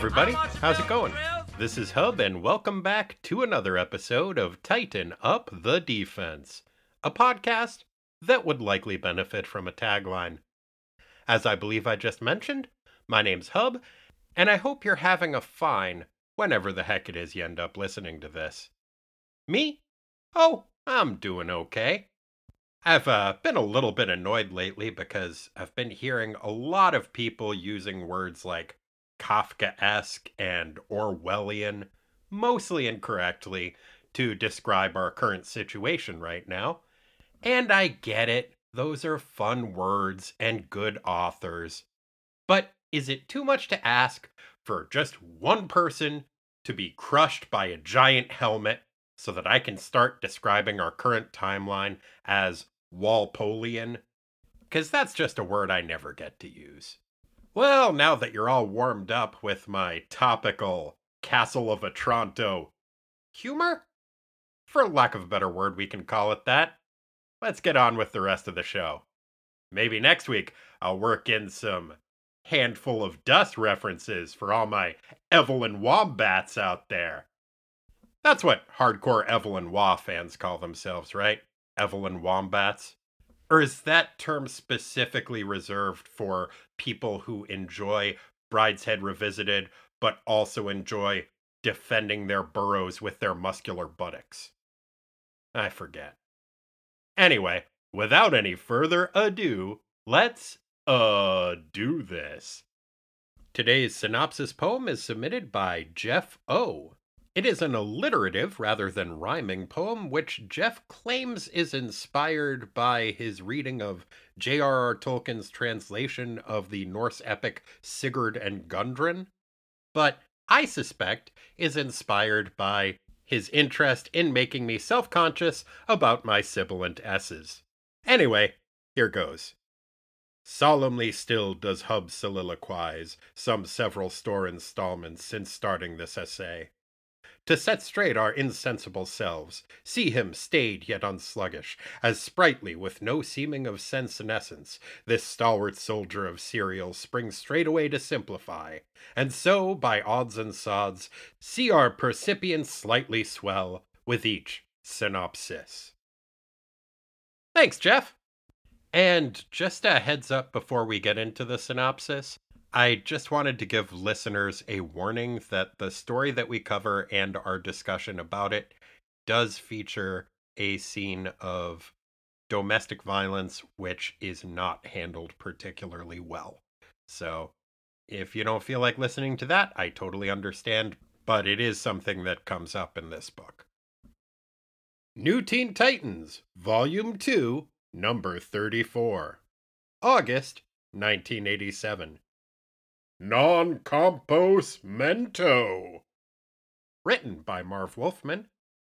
everybody. How's it going? This is Hub, and welcome back to another episode of Tighten Up the Defense, a podcast that would likely benefit from a tagline. As I believe I just mentioned, my name's Hub, and I hope you're having a fine whenever the heck it is you end up listening to this. Me? Oh, I'm doing okay. I've uh, been a little bit annoyed lately because I've been hearing a lot of people using words like Kafkaesque and Orwellian, mostly incorrectly, to describe our current situation right now. And I get it, those are fun words and good authors. But is it too much to ask for just one person to be crushed by a giant helmet so that I can start describing our current timeline as Walpolian? Because that's just a word I never get to use. Well, now that you're all warmed up with my topical Castle of Otranto humor? For lack of a better word, we can call it that. Let's get on with the rest of the show. Maybe next week I'll work in some handful of dust references for all my Evelyn Wombats out there. That's what hardcore Evelyn Waugh fans call themselves, right? Evelyn Wombats. Or is that term specifically reserved for people who enjoy Brideshead Revisited, but also enjoy defending their burrows with their muscular buttocks? I forget. Anyway, without any further ado, let's uh do this. Today's synopsis poem is submitted by Jeff O. It is an alliterative rather than rhyming poem, which Jeff claims is inspired by his reading of J.R.R. Tolkien's translation of the Norse epic Sigurd and Gudrun, but I suspect is inspired by his interest in making me self conscious about my sibilant S's. Anyway, here goes. Solemnly still does Hub soliloquize, some several store installments since starting this essay to set straight our insensible selves. See him, staid yet unsluggish, as sprightly with no seeming of senescence, this stalwart soldier of cereal springs straightway to simplify, and so, by odds and sods, see our percipience slightly swell with each synopsis. Thanks, Jeff. And just a heads up before we get into the synopsis I just wanted to give listeners a warning that the story that we cover and our discussion about it does feature a scene of domestic violence, which is not handled particularly well. So, if you don't feel like listening to that, I totally understand, but it is something that comes up in this book. New Teen Titans, Volume 2, Number 34. August 1987. Non Compos Mento. Written by Marv Wolfman,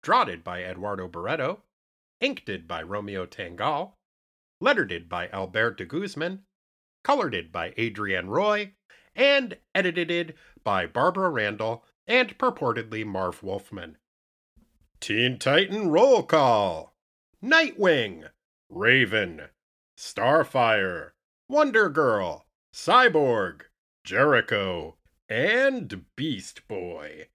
draughted by Eduardo Barreto, inked by Romeo Tanghal, lettered by Albert de Guzman, colored by Adrienne Roy, and edited by Barbara Randall and purportedly Marv Wolfman. Teen Titan Roll Call Nightwing, Raven, Starfire, Wonder Girl, Cyborg, Jericho, and Beast Boy.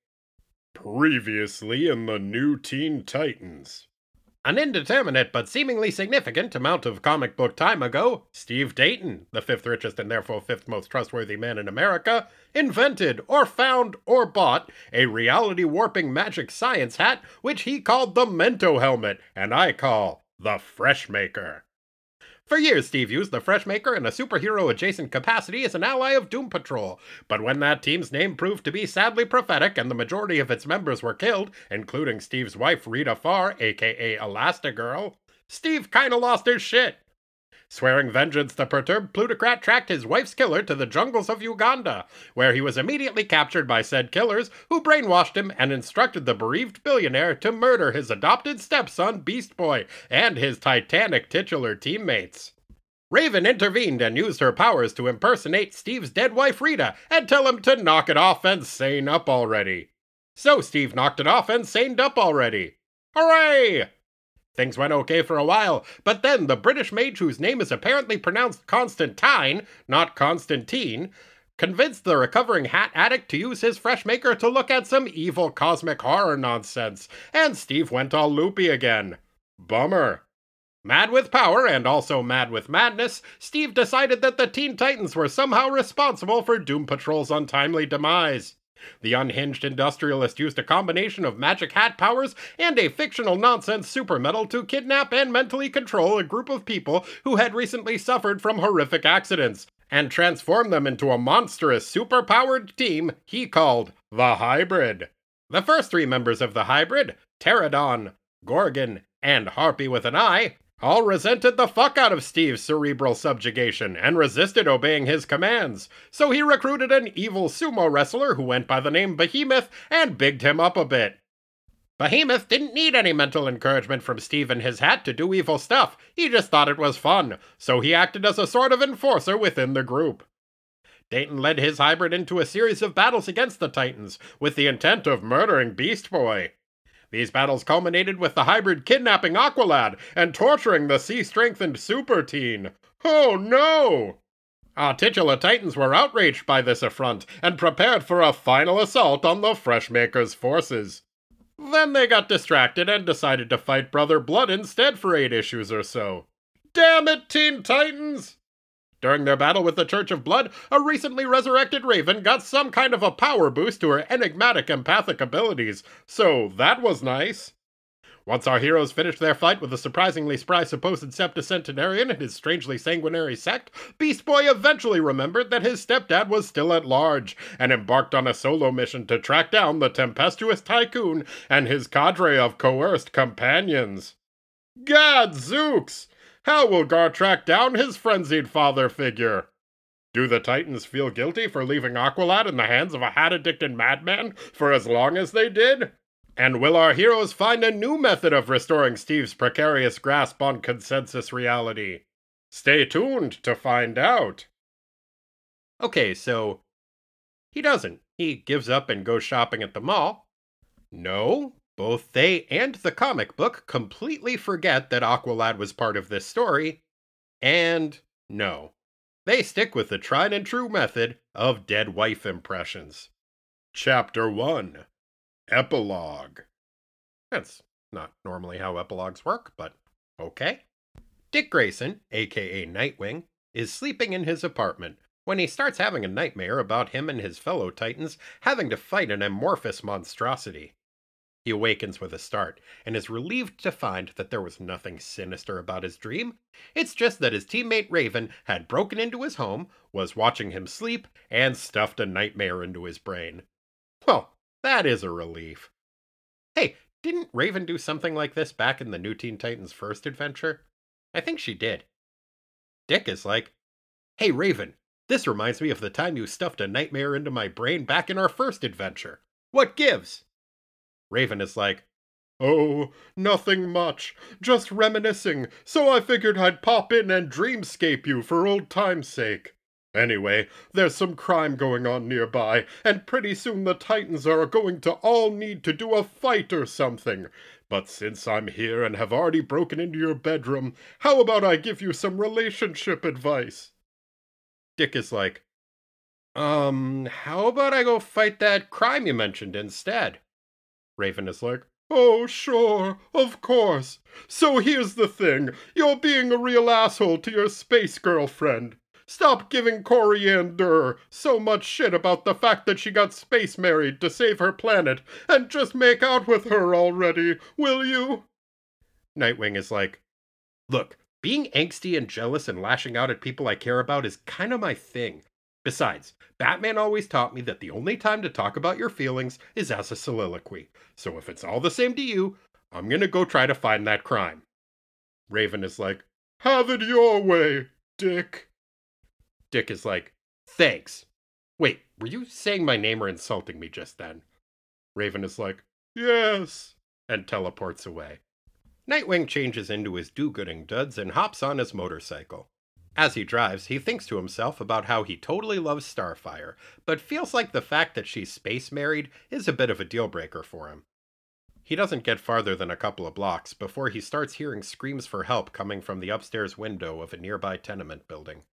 Previously in the New Teen Titans. An indeterminate but seemingly significant amount of comic book time ago, Steve Dayton, the fifth richest and therefore fifth most trustworthy man in America, invented or found or bought a reality warping magic science hat which he called the Mento helmet and I call the Fresh Maker. For years, Steve used the Freshmaker in a superhero adjacent capacity as an ally of Doom Patrol, but when that team's name proved to be sadly prophetic and the majority of its members were killed, including Steve's wife Rita Farr, aka Elastigirl, Steve kinda lost his shit. Swearing vengeance, the perturbed plutocrat tracked his wife's killer to the jungles of Uganda, where he was immediately captured by said killers, who brainwashed him and instructed the bereaved billionaire to murder his adopted stepson, Beast Boy, and his titanic titular teammates. Raven intervened and used her powers to impersonate Steve's dead wife Rita and tell him to knock it off and sane up already. So Steve knocked it off and saned up already. Hooray! Things went okay for a while, but then the British mage whose name is apparently pronounced Constantine, not Constantine, convinced the recovering hat addict to use his fresh maker to look at some evil cosmic horror nonsense, and Steve went all loopy again. Bummer. Mad with power and also mad with madness, Steve decided that the Teen Titans were somehow responsible for Doom Patrol's untimely demise. The unhinged industrialist used a combination of magic hat powers and a fictional nonsense super metal to kidnap and mentally control a group of people who had recently suffered from horrific accidents, and transform them into a monstrous super-powered team he called the Hybrid. The first three members of the Hybrid, Pteradon, Gorgon, and Harpi with an I, all resented the fuck out of Steve's cerebral subjugation and resisted obeying his commands, so he recruited an evil sumo wrestler who went by the name Behemoth and bigged him up a bit. Behemoth didn't need any mental encouragement from Steve and his hat to do evil stuff, he just thought it was fun, so he acted as a sort of enforcer within the group. Dayton led his hybrid into a series of battles against the Titans, with the intent of murdering Beast Boy. These battles culminated with the hybrid kidnapping Aqualad and torturing the sea strengthened super teen. Oh no! Our titular Titans were outraged by this affront and prepared for a final assault on the Freshmakers' forces. Then they got distracted and decided to fight Brother Blood instead for eight issues or so. Damn it, Teen Titans! During their battle with the Church of Blood, a recently resurrected Raven got some kind of a power boost to her enigmatic empathic abilities, so that was nice. Once our heroes finished their fight with the surprisingly spry supposed septucentenarian and his strangely sanguinary sect, Beast Boy eventually remembered that his stepdad was still at large, and embarked on a solo mission to track down the tempestuous tycoon and his cadre of coerced companions. Gadzooks! How will Gar track down his frenzied father figure? Do the Titans feel guilty for leaving Aqualad in the hands of a hat addicted madman for as long as they did? And will our heroes find a new method of restoring Steve's precarious grasp on consensus reality? Stay tuned to find out. Okay, so he doesn't. He gives up and goes shopping at the mall. No, both they and the comic book completely forget that Aqualad was part of this story, and no, they stick with the tried and true method of dead wife impressions. Chapter 1 Epilogue. That's not normally how epilogues work, but okay. Dick Grayson, aka Nightwing, is sleeping in his apartment when he starts having a nightmare about him and his fellow Titans having to fight an amorphous monstrosity. He awakens with a start and is relieved to find that there was nothing sinister about his dream. It's just that his teammate Raven had broken into his home, was watching him sleep, and stuffed a nightmare into his brain. Well, that is a relief. Hey, didn't Raven do something like this back in the New Teen Titans first adventure? I think she did. Dick is like, Hey Raven, this reminds me of the time you stuffed a nightmare into my brain back in our first adventure. What gives? Raven is like, Oh, nothing much. Just reminiscing, so I figured I'd pop in and dreamscape you for old time's sake. Anyway, there's some crime going on nearby, and pretty soon the Titans are going to all need to do a fight or something. But since I'm here and have already broken into your bedroom, how about I give you some relationship advice? Dick is like, Um, how about I go fight that crime you mentioned instead? Raven is like, Oh, sure, of course. So here's the thing you're being a real asshole to your space girlfriend. Stop giving Koriand'r so much shit about the fact that she got space married to save her planet and just make out with her already, will you? Nightwing is like, Look, being angsty and jealous and lashing out at people I care about is kind of my thing. Besides, Batman always taught me that the only time to talk about your feelings is as a soliloquy. So if it's all the same to you, I'm gonna go try to find that crime. Raven is like, Have it your way, Dick. Dick is like, Thanks. Wait, were you saying my name or insulting me just then? Raven is like, Yes, and teleports away. Nightwing changes into his do gooding duds and hops on his motorcycle. As he drives, he thinks to himself about how he totally loves Starfire, but feels like the fact that she's space married is a bit of a deal breaker for him. He doesn't get farther than a couple of blocks before he starts hearing screams for help coming from the upstairs window of a nearby tenement building.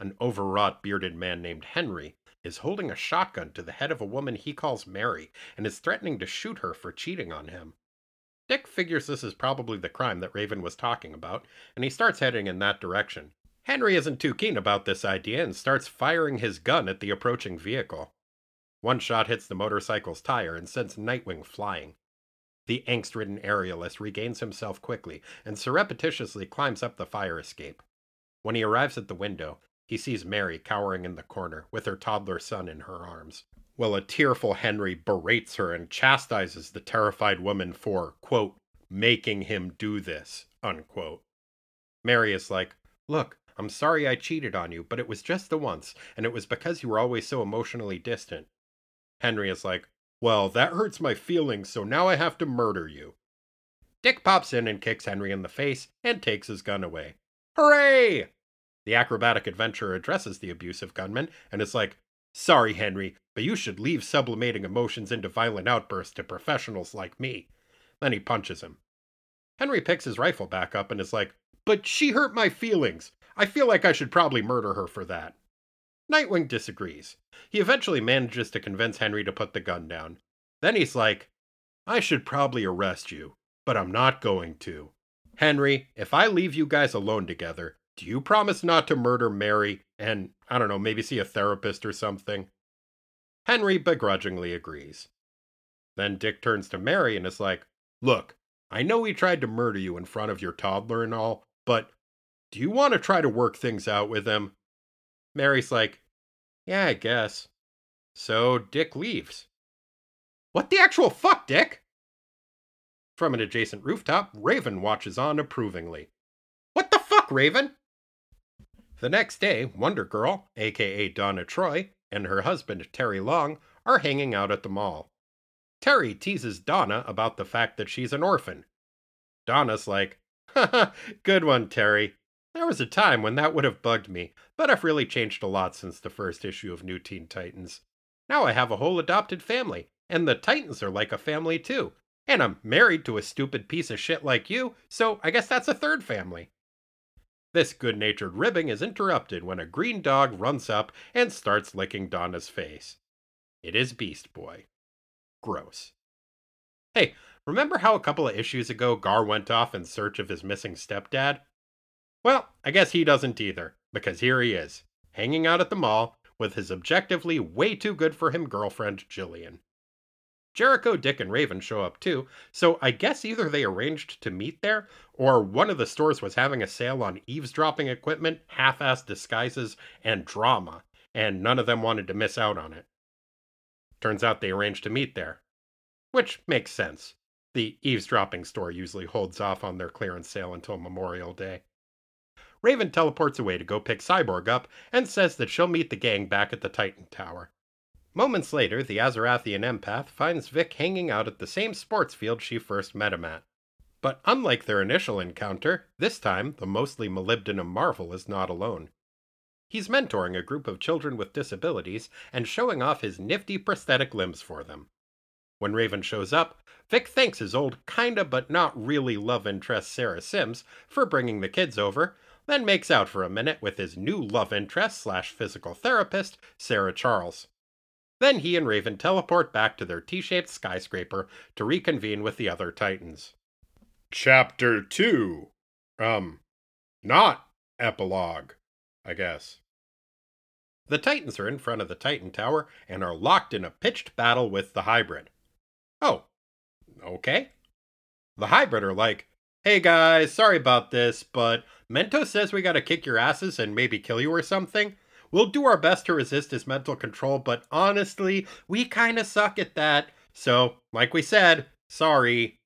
an overwrought bearded man named Henry, is holding a shotgun to the head of a woman he calls Mary and is threatening to shoot her for cheating on him. Dick figures this is probably the crime that Raven was talking about, and he starts heading in that direction. Henry isn't too keen about this idea and starts firing his gun at the approaching vehicle. One shot hits the motorcycle's tire and sends Nightwing flying. The angst ridden aerialist regains himself quickly and surreptitiously climbs up the fire escape. When he arrives at the window, he sees Mary cowering in the corner with her toddler son in her arms, while a tearful Henry berates her and chastises the terrified woman for, quote, making him do this, unquote. Mary is like, Look, I'm sorry I cheated on you, but it was just the once, and it was because you were always so emotionally distant. Henry is like, Well, that hurts my feelings, so now I have to murder you. Dick pops in and kicks Henry in the face and takes his gun away. Hooray! The acrobatic adventurer addresses the abusive gunman and is like, Sorry, Henry, but you should leave sublimating emotions into violent outbursts to professionals like me. Then he punches him. Henry picks his rifle back up and is like, But she hurt my feelings. I feel like I should probably murder her for that. Nightwing disagrees. He eventually manages to convince Henry to put the gun down. Then he's like, I should probably arrest you, but I'm not going to. Henry, if I leave you guys alone together, do you promise not to murder Mary and, I don't know, maybe see a therapist or something? Henry begrudgingly agrees. Then Dick turns to Mary and is like, Look, I know we tried to murder you in front of your toddler and all, but do you want to try to work things out with him? Mary's like, Yeah, I guess. So Dick leaves. What the actual fuck, Dick? From an adjacent rooftop, Raven watches on approvingly. What the fuck, Raven? The next day, Wonder Girl, aka Donna Troy, and her husband, Terry Long, are hanging out at the mall. Terry teases Donna about the fact that she's an orphan. Donna's like, Haha, good one, Terry. There was a time when that would have bugged me, but I've really changed a lot since the first issue of New Teen Titans. Now I have a whole adopted family, and the Titans are like a family too. And I'm married to a stupid piece of shit like you, so I guess that's a third family. This good natured ribbing is interrupted when a green dog runs up and starts licking Donna's face. It is Beast Boy. Gross. Hey, remember how a couple of issues ago Gar went off in search of his missing stepdad? Well, I guess he doesn't either, because here he is, hanging out at the mall with his objectively way too good for him girlfriend, Jillian. Jericho, Dick, and Raven show up too, so I guess either they arranged to meet there, or one of the stores was having a sale on eavesdropping equipment, half assed disguises, and drama, and none of them wanted to miss out on it. Turns out they arranged to meet there. Which makes sense. The eavesdropping store usually holds off on their clearance sale until Memorial Day. Raven teleports away to go pick Cyborg up and says that she'll meet the gang back at the Titan Tower. Moments later, the Azarathian empath finds Vic hanging out at the same sports field she first met him at. But unlike their initial encounter, this time the mostly molybdenum Marvel is not alone. He's mentoring a group of children with disabilities and showing off his nifty prosthetic limbs for them. When Raven shows up, Vic thanks his old kinda but not really love interest Sarah Simms for bringing the kids over, then makes out for a minute with his new love interest slash physical therapist, Sarah Charles. Then he and Raven teleport back to their T shaped skyscraper to reconvene with the other Titans. Chapter 2. Um, not epilogue, I guess. The Titans are in front of the Titan Tower and are locked in a pitched battle with the Hybrid. Oh, okay. The Hybrid are like, hey guys, sorry about this, but Mento says we gotta kick your asses and maybe kill you or something. We'll do our best to resist his mental control, but honestly, we kind of suck at that. So, like we said, sorry.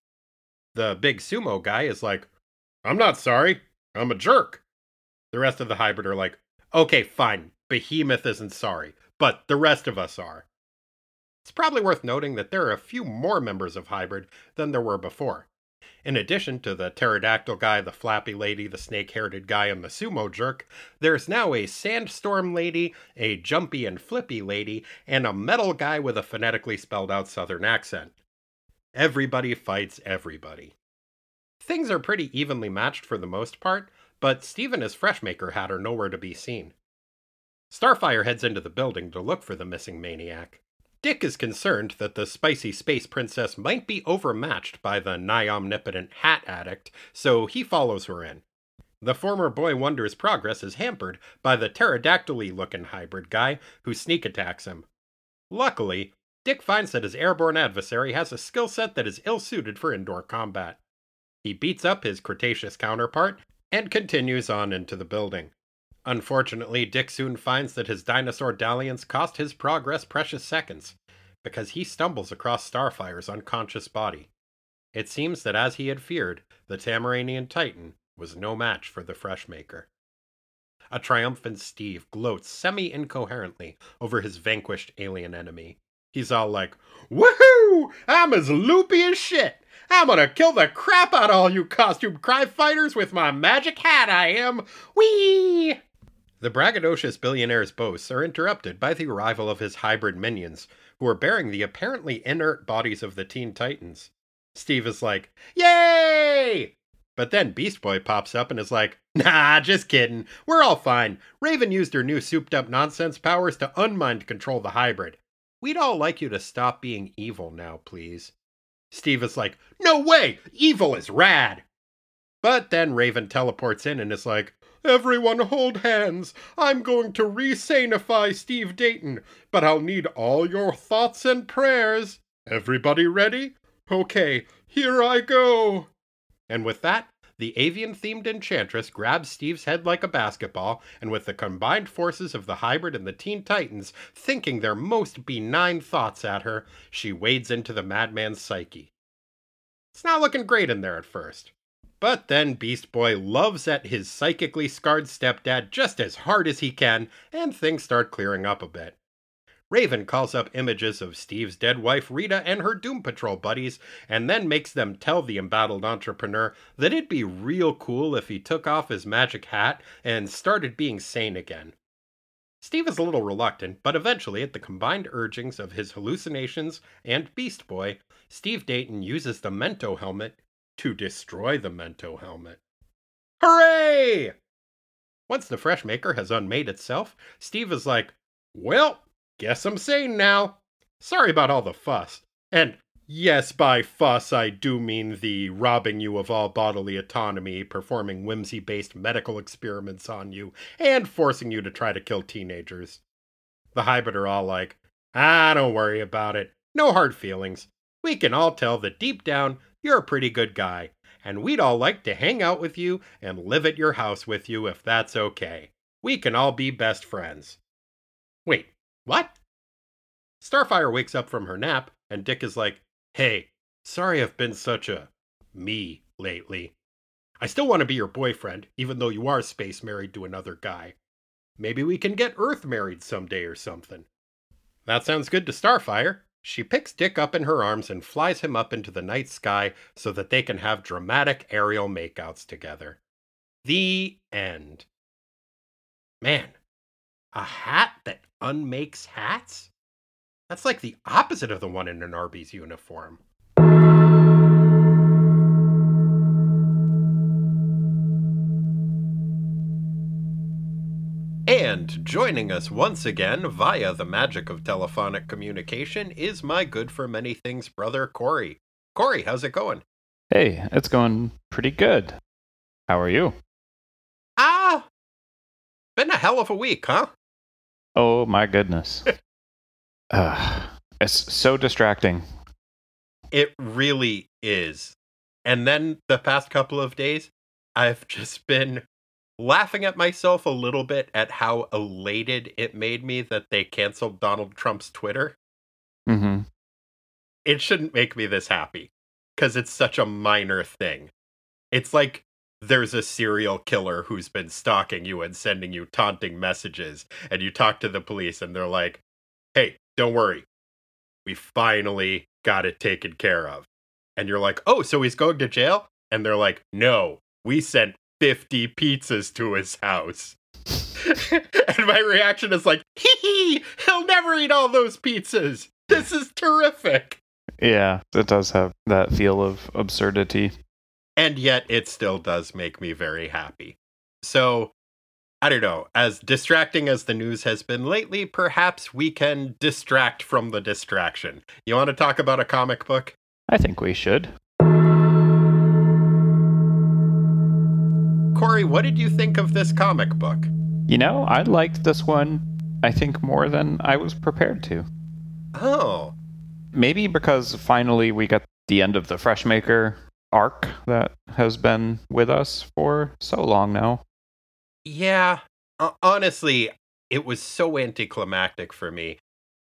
The big sumo guy is like, I'm not sorry. I'm a jerk. The rest of the hybrid are like, okay, fine. Behemoth isn't sorry, but the rest of us are. It's probably worth noting that there are a few more members of Hybrid than there were before. In addition to the pterodactyl guy, the flappy lady, the snake haired guy, and the sumo jerk, there's now a sandstorm lady, a jumpy and flippy lady, and a metal guy with a phonetically spelled out southern accent. Everybody fights everybody. Things are pretty evenly matched for the most part, but Steve and his Freshmaker hat are nowhere to be seen. Starfire heads into the building to look for the missing maniac. Dick is concerned that the spicy space princess might be overmatched by the nigh omnipotent hat addict, so he follows her in. The former Boy Wonder's progress is hampered by the pterodactyl looking hybrid guy who sneak attacks him. Luckily, Dick finds that his airborne adversary has a skill set that is ill suited for indoor combat. He beats up his Cretaceous counterpart and continues on into the building. Unfortunately, Dick soon finds that his dinosaur dalliance cost his progress precious seconds, because he stumbles across Starfire's unconscious body. It seems that as he had feared, the Tamaranian Titan was no match for the Freshmaker. A triumphant Steve gloats semi incoherently over his vanquished alien enemy. He's all like, Woohoo! I'm as loopy as shit! I'm gonna kill the crap out of all you costume crime fighters with my magic hat, I am! Whee! The braggadocious billionaire's boasts are interrupted by the arrival of his hybrid minions, who are bearing the apparently inert bodies of the Teen Titans. Steve is like, Yay! But then Beast Boy pops up and is like, Nah, just kidding. We're all fine. Raven used her new souped up nonsense powers to unmind control the hybrid. We'd all like you to stop being evil now, please. Steve is like, No way! Evil is rad! But then Raven teleports in and is like, Everyone hold hands. I'm going to resanify Steve Dayton, but I'll need all your thoughts and prayers. Everybody ready? Okay, here I go. And with that, the avian themed enchantress grabs Steve's head like a basketball, and with the combined forces of the hybrid and the Teen Titans thinking their most benign thoughts at her, she wades into the madman's psyche. It's not looking great in there at first. But then Beast Boy loves at his psychically scarred stepdad just as hard as he can, and things start clearing up a bit. Raven calls up images of Steve's dead wife Rita and her Doom Patrol buddies, and then makes them tell the embattled entrepreneur that it'd be real cool if he took off his magic hat and started being sane again. Steve is a little reluctant, but eventually, at the combined urgings of his hallucinations and Beast Boy, Steve Dayton uses the Mento helmet to destroy the Mento helmet. Hooray! Once the Fresh Maker has unmade itself, Steve is like, Well, guess I'm sane now. Sorry about all the fuss. And yes, by fuss, I do mean the robbing you of all bodily autonomy, performing whimsy based medical experiments on you, and forcing you to try to kill teenagers. The hybrid are all like, Ah, don't worry about it. No hard feelings. We can all tell that deep down you're a pretty good guy, and we'd all like to hang out with you and live at your house with you if that's okay. We can all be best friends. Wait, what? Starfire wakes up from her nap, and Dick is like, Hey, sorry I've been such a me lately. I still want to be your boyfriend, even though you are space married to another guy. Maybe we can get Earth married someday or something. That sounds good to Starfire. She picks Dick up in her arms and flies him up into the night sky so that they can have dramatic aerial makeouts together. The end. Man, a hat that unmakes hats? That's like the opposite of the one in an Arby's uniform. And joining us once again via the magic of telephonic communication is my good for many things brother, Corey. Corey, how's it going? Hey, it's going pretty good. How are you? Ah, been a hell of a week, huh? Oh my goodness. uh, it's so distracting. It really is. And then the past couple of days, I've just been laughing at myself a little bit at how elated it made me that they canceled Donald Trump's Twitter. Mm-hmm. It shouldn't make me this happy because it's such a minor thing. It's like there's a serial killer who's been stalking you and sending you taunting messages, and you talk to the police, and they're like, hey, don't worry. We finally got it taken care of. And you're like, oh, so he's going to jail? And they're like, no, we sent 50 pizzas to his house. and my reaction is like, hee hee, he'll never eat all those pizzas. This is terrific. Yeah, it does have that feel of absurdity. And yet it still does make me very happy. So I don't know, as distracting as the news has been lately, perhaps we can distract from the distraction. You want to talk about a comic book? I think we should. Corey, what did you think of this comic book? You know, I liked this one, I think, more than I was prepared to. Oh. Maybe because finally we got the end of the Freshmaker arc that has been with us for so long now. Yeah. Uh, honestly, it was so anticlimactic for me.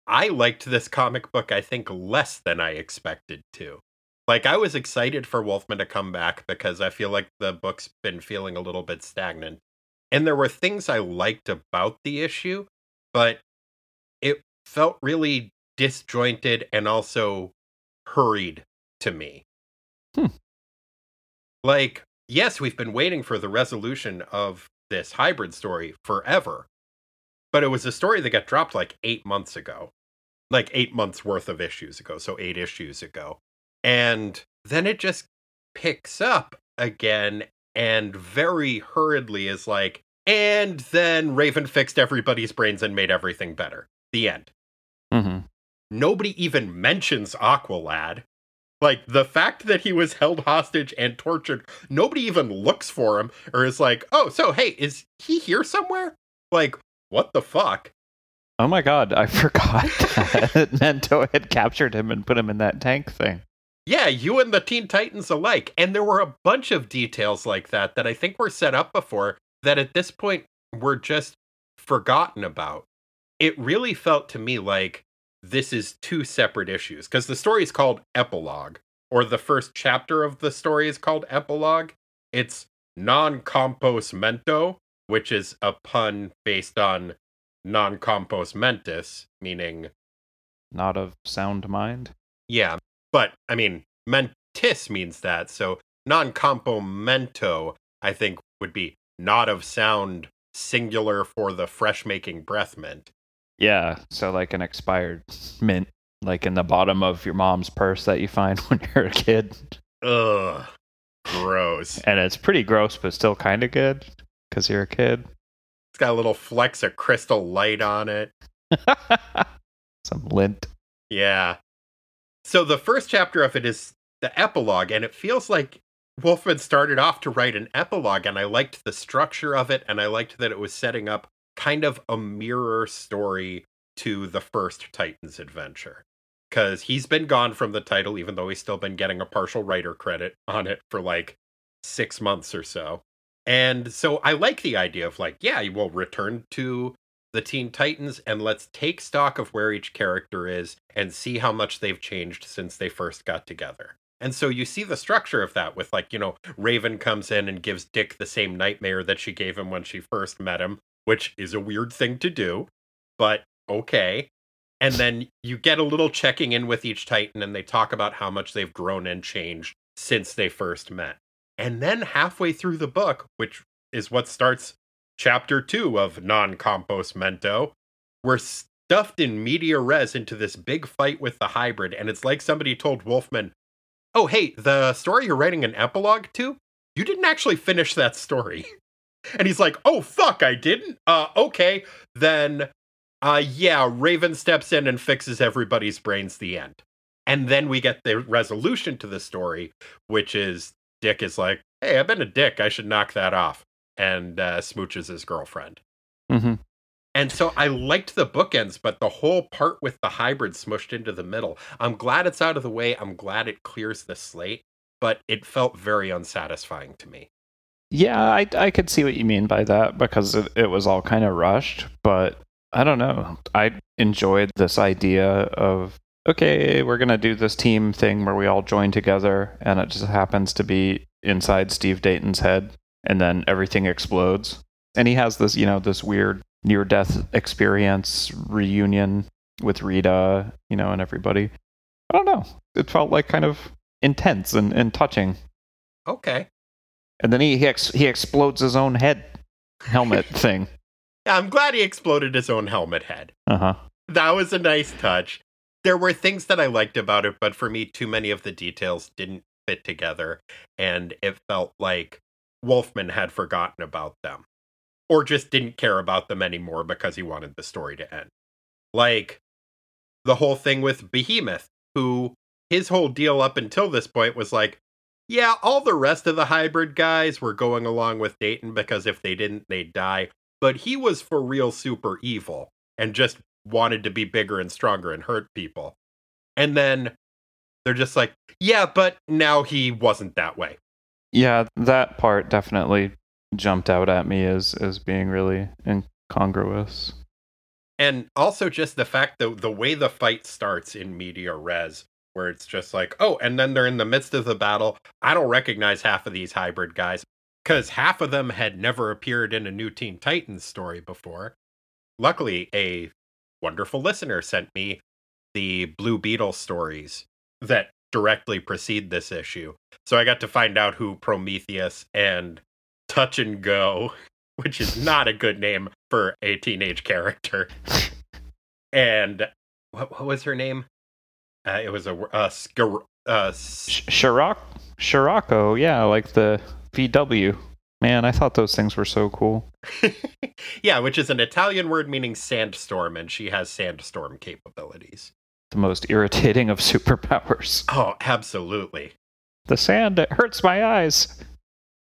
I liked this comic book, I think, less than I expected to. Like, I was excited for Wolfman to come back because I feel like the book's been feeling a little bit stagnant. And there were things I liked about the issue, but it felt really disjointed and also hurried to me. Hmm. Like, yes, we've been waiting for the resolution of this hybrid story forever, but it was a story that got dropped like eight months ago, like eight months worth of issues ago, so eight issues ago. And then it just picks up again and very hurriedly is like, and then Raven fixed everybody's brains and made everything better. The end. Mm-hmm. Nobody even mentions Aqualad. Like the fact that he was held hostage and tortured, nobody even looks for him or is like, oh, so hey, is he here somewhere? Like, what the fuck? Oh my god, I forgot that Mento had captured him and put him in that tank thing. Yeah, you and the Teen Titans alike. And there were a bunch of details like that that I think were set up before that at this point were just forgotten about. It really felt to me like this is two separate issues because the story is called Epilogue, or the first chapter of the story is called Epilogue. It's non compos mento, which is a pun based on non compos mentis, meaning not of sound mind. Yeah, but I mean, mentis means that. So non compomento, I think, would be not of sound singular for the fresh making breath mint. Yeah, so like an expired mint, like in the bottom of your mom's purse that you find when you're a kid. Ugh, gross. and it's pretty gross, but still kind of good because you're a kid. It's got a little flecks of crystal light on it. Some lint. Yeah. So the first chapter of it is the epilogue, and it feels like Wolfman started off to write an epilogue, and I liked the structure of it, and I liked that it was setting up kind of a mirror story to the first Titans adventure. Because he's been gone from the title, even though he's still been getting a partial writer credit on it for like six months or so. And so I like the idea of like, yeah, we'll return to the Teen Titans and let's take stock of where each character is and see how much they've changed since they first got together. And so you see the structure of that with like, you know, Raven comes in and gives Dick the same nightmare that she gave him when she first met him, which is a weird thing to do, but okay. And then you get a little checking in with each Titan and they talk about how much they've grown and changed since they first met. And then halfway through the book, which is what starts chapter two of Non Compos Mento, we're stuffed in media res into this big fight with the hybrid. And it's like somebody told Wolfman, Oh, hey, the story you're writing an epilogue to? You didn't actually finish that story. And he's like, "Oh fuck, I didn't." Uh okay, then uh yeah, Raven steps in and fixes everybody's brains the end. And then we get the resolution to the story, which is Dick is like, "Hey, I've been a dick. I should knock that off." And uh, smooches his girlfriend. Mm-hmm. And so I liked the bookends, but the whole part with the hybrid smushed into the middle. I'm glad it's out of the way. I'm glad it clears the slate, but it felt very unsatisfying to me. Yeah, I, I could see what you mean by that because it, it was all kind of rushed, but I don't know. I enjoyed this idea of okay, we're going to do this team thing where we all join together and it just happens to be inside Steve Dayton's head and then everything explodes. And he has this, you know, this weird near death experience reunion with Rita, you know, and everybody. I don't know. It felt like kind of intense and, and touching. Okay. And then he he, ex- he explodes his own head helmet thing. Yeah, I'm glad he exploded his own helmet head. Uh huh. That was a nice touch. There were things that I liked about it, but for me, too many of the details didn't fit together, and it felt like Wolfman had forgotten about them. or just didn't care about them anymore because he wanted the story to end. Like the whole thing with Behemoth, who his whole deal up until this point was like, yeah, all the rest of the hybrid guys were going along with Dayton because if they didn't, they'd die. But he was for real super evil and just wanted to be bigger and stronger and hurt people. And then they're just like, yeah, but now he wasn't that way. Yeah, that part definitely jumped out at me as as being really incongruous. And also just the fact that the way the fight starts in media res, where it's just like, oh, and then they're in the midst of the battle. I don't recognize half of these hybrid guys because half of them had never appeared in a new Teen Titans story before. Luckily, a wonderful listener sent me the Blue Beetle stories that directly precede this issue. So I got to find out who Prometheus and Touch and Go, which is not a good name for a teenage character. and what, what was her name? Uh, it was a uh, Scar- uh, Shirok Scirocco, yeah, like the VW. Man, I thought those things were so cool. yeah, which is an Italian word meaning sandstorm, and she has sandstorm capabilities. The most irritating of superpowers. Oh, absolutely. The sand, it hurts my eyes.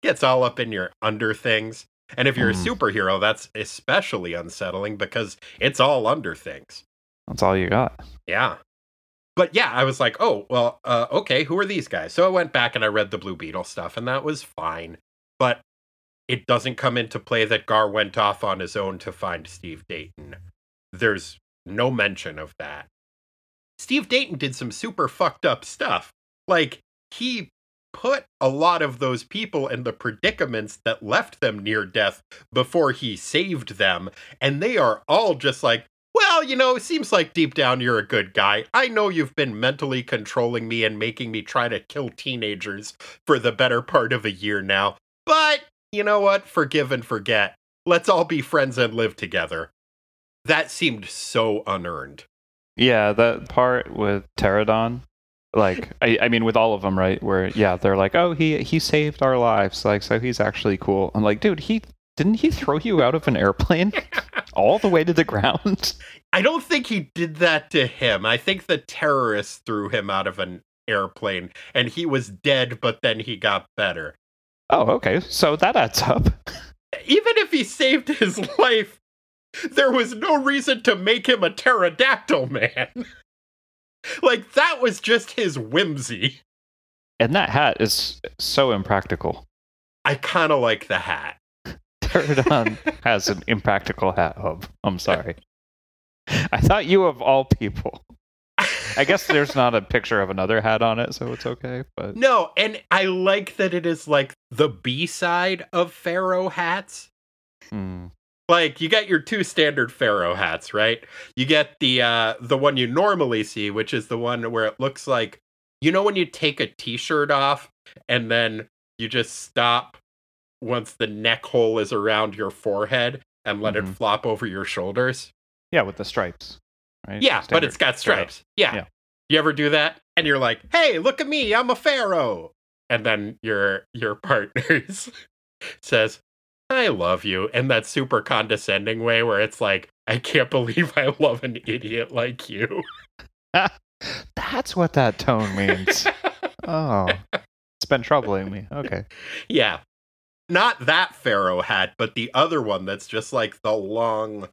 Gets all up in your under things. And if you're mm. a superhero, that's especially unsettling because it's all under things. That's all you got. Yeah. But yeah, I was like, oh, well, uh, okay, who are these guys? So I went back and I read the Blue Beetle stuff, and that was fine. But it doesn't come into play that Gar went off on his own to find Steve Dayton. There's no mention of that. Steve Dayton did some super fucked up stuff. Like, he put a lot of those people in the predicaments that left them near death before he saved them. And they are all just like, well, you know, it seems like deep down you're a good guy. I know you've been mentally controlling me and making me try to kill teenagers for the better part of a year now. But, you know what? Forgive and forget. Let's all be friends and live together. That seemed so unearned. Yeah, that part with Pteradon like I, I mean with all of them right where yeah they're like oh he he saved our lives like so he's actually cool. I'm like dude he didn't he throw you out of an airplane all the way to the ground? I don't think he did that to him. I think the terrorists threw him out of an airplane and he was dead but then he got better. Oh okay. So that adds up. Even if he saved his life there was no reason to make him a pterodactyl man like that was just his whimsy. And that hat is so impractical. I kind of like the hat. Pteradon has an impractical hat hub. I'm sorry. I thought you of all people. I guess there's not a picture of another hat on it, so it's okay. But no, and I like that it is like the B side of Pharaoh hats. Hmm like you get your two standard pharaoh hats right? You get the uh the one you normally see which is the one where it looks like you know when you take a t-shirt off and then you just stop once the neck hole is around your forehead and let mm-hmm. it flop over your shoulders? Yeah with the stripes right? Yeah standard but it's got stripes. Yeah. yeah. You ever do that? And you're like hey look at me i'm a pharaoh. And then your your partners says I love you in that super condescending way where it's like, I can't believe I love an idiot like you. That's what that tone means. oh, it's been troubling me. Okay. Yeah. Not that Pharaoh hat, but the other one that's just like the long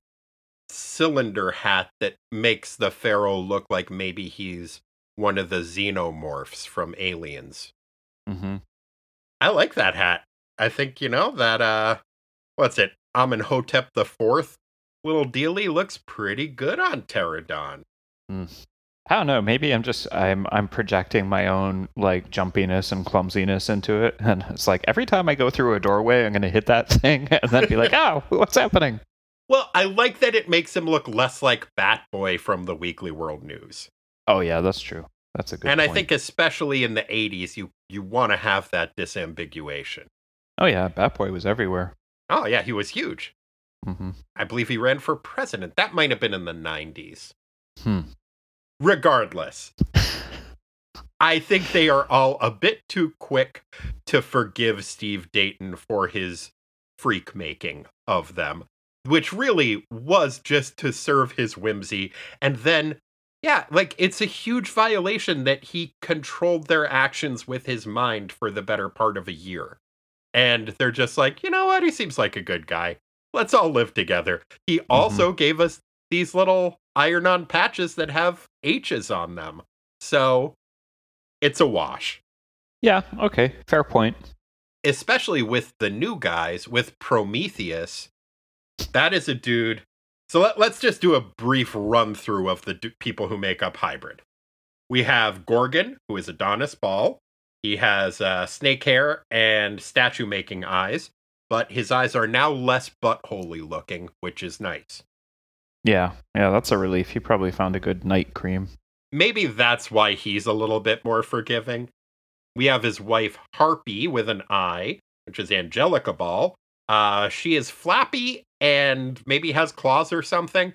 cylinder hat that makes the Pharaoh look like maybe he's one of the xenomorphs from Aliens. Mm-hmm. I like that hat. I think, you know, that uh what's it? Amenhotep the Fourth little dealy looks pretty good on Pteradon. Mm. I don't know. Maybe I'm just I'm I'm projecting my own like jumpiness and clumsiness into it, and it's like every time I go through a doorway, I'm going to hit that thing and then be like, "Oh, what's happening?" Well, I like that it makes him look less like Batboy from the Weekly World News. Oh yeah, that's true. That's a good. And point. I think especially in the '80s, you you want to have that disambiguation. Oh yeah, Batboy was everywhere. Oh yeah, he was huge. Mm-hmm. I believe he ran for president. That might have been in the '90s. Hmm. Regardless, I think they are all a bit too quick to forgive Steve Dayton for his freak making of them, which really was just to serve his whimsy. And then, yeah, like it's a huge violation that he controlled their actions with his mind for the better part of a year. And they're just like, you know what? He seems like a good guy. Let's all live together. He also mm-hmm. gave us these little iron on patches that have H's on them. So it's a wash. Yeah, okay, fair point. Especially with the new guys, with Prometheus. That is a dude. So let, us just do a brief run through of the d- people who make up Hybrid. We have Gorgon, who is Adonis Ball. He has uh, snake hair and statue making eyes, but his eyes are now less buttholey looking, which is nice. Yeah, yeah, that's a relief. He probably found a good night cream. Maybe that's why he's a little bit more forgiving. We have his wife Harpi with an I, which is Angelica Ball. Uh, she is flappy and maybe has claws or something.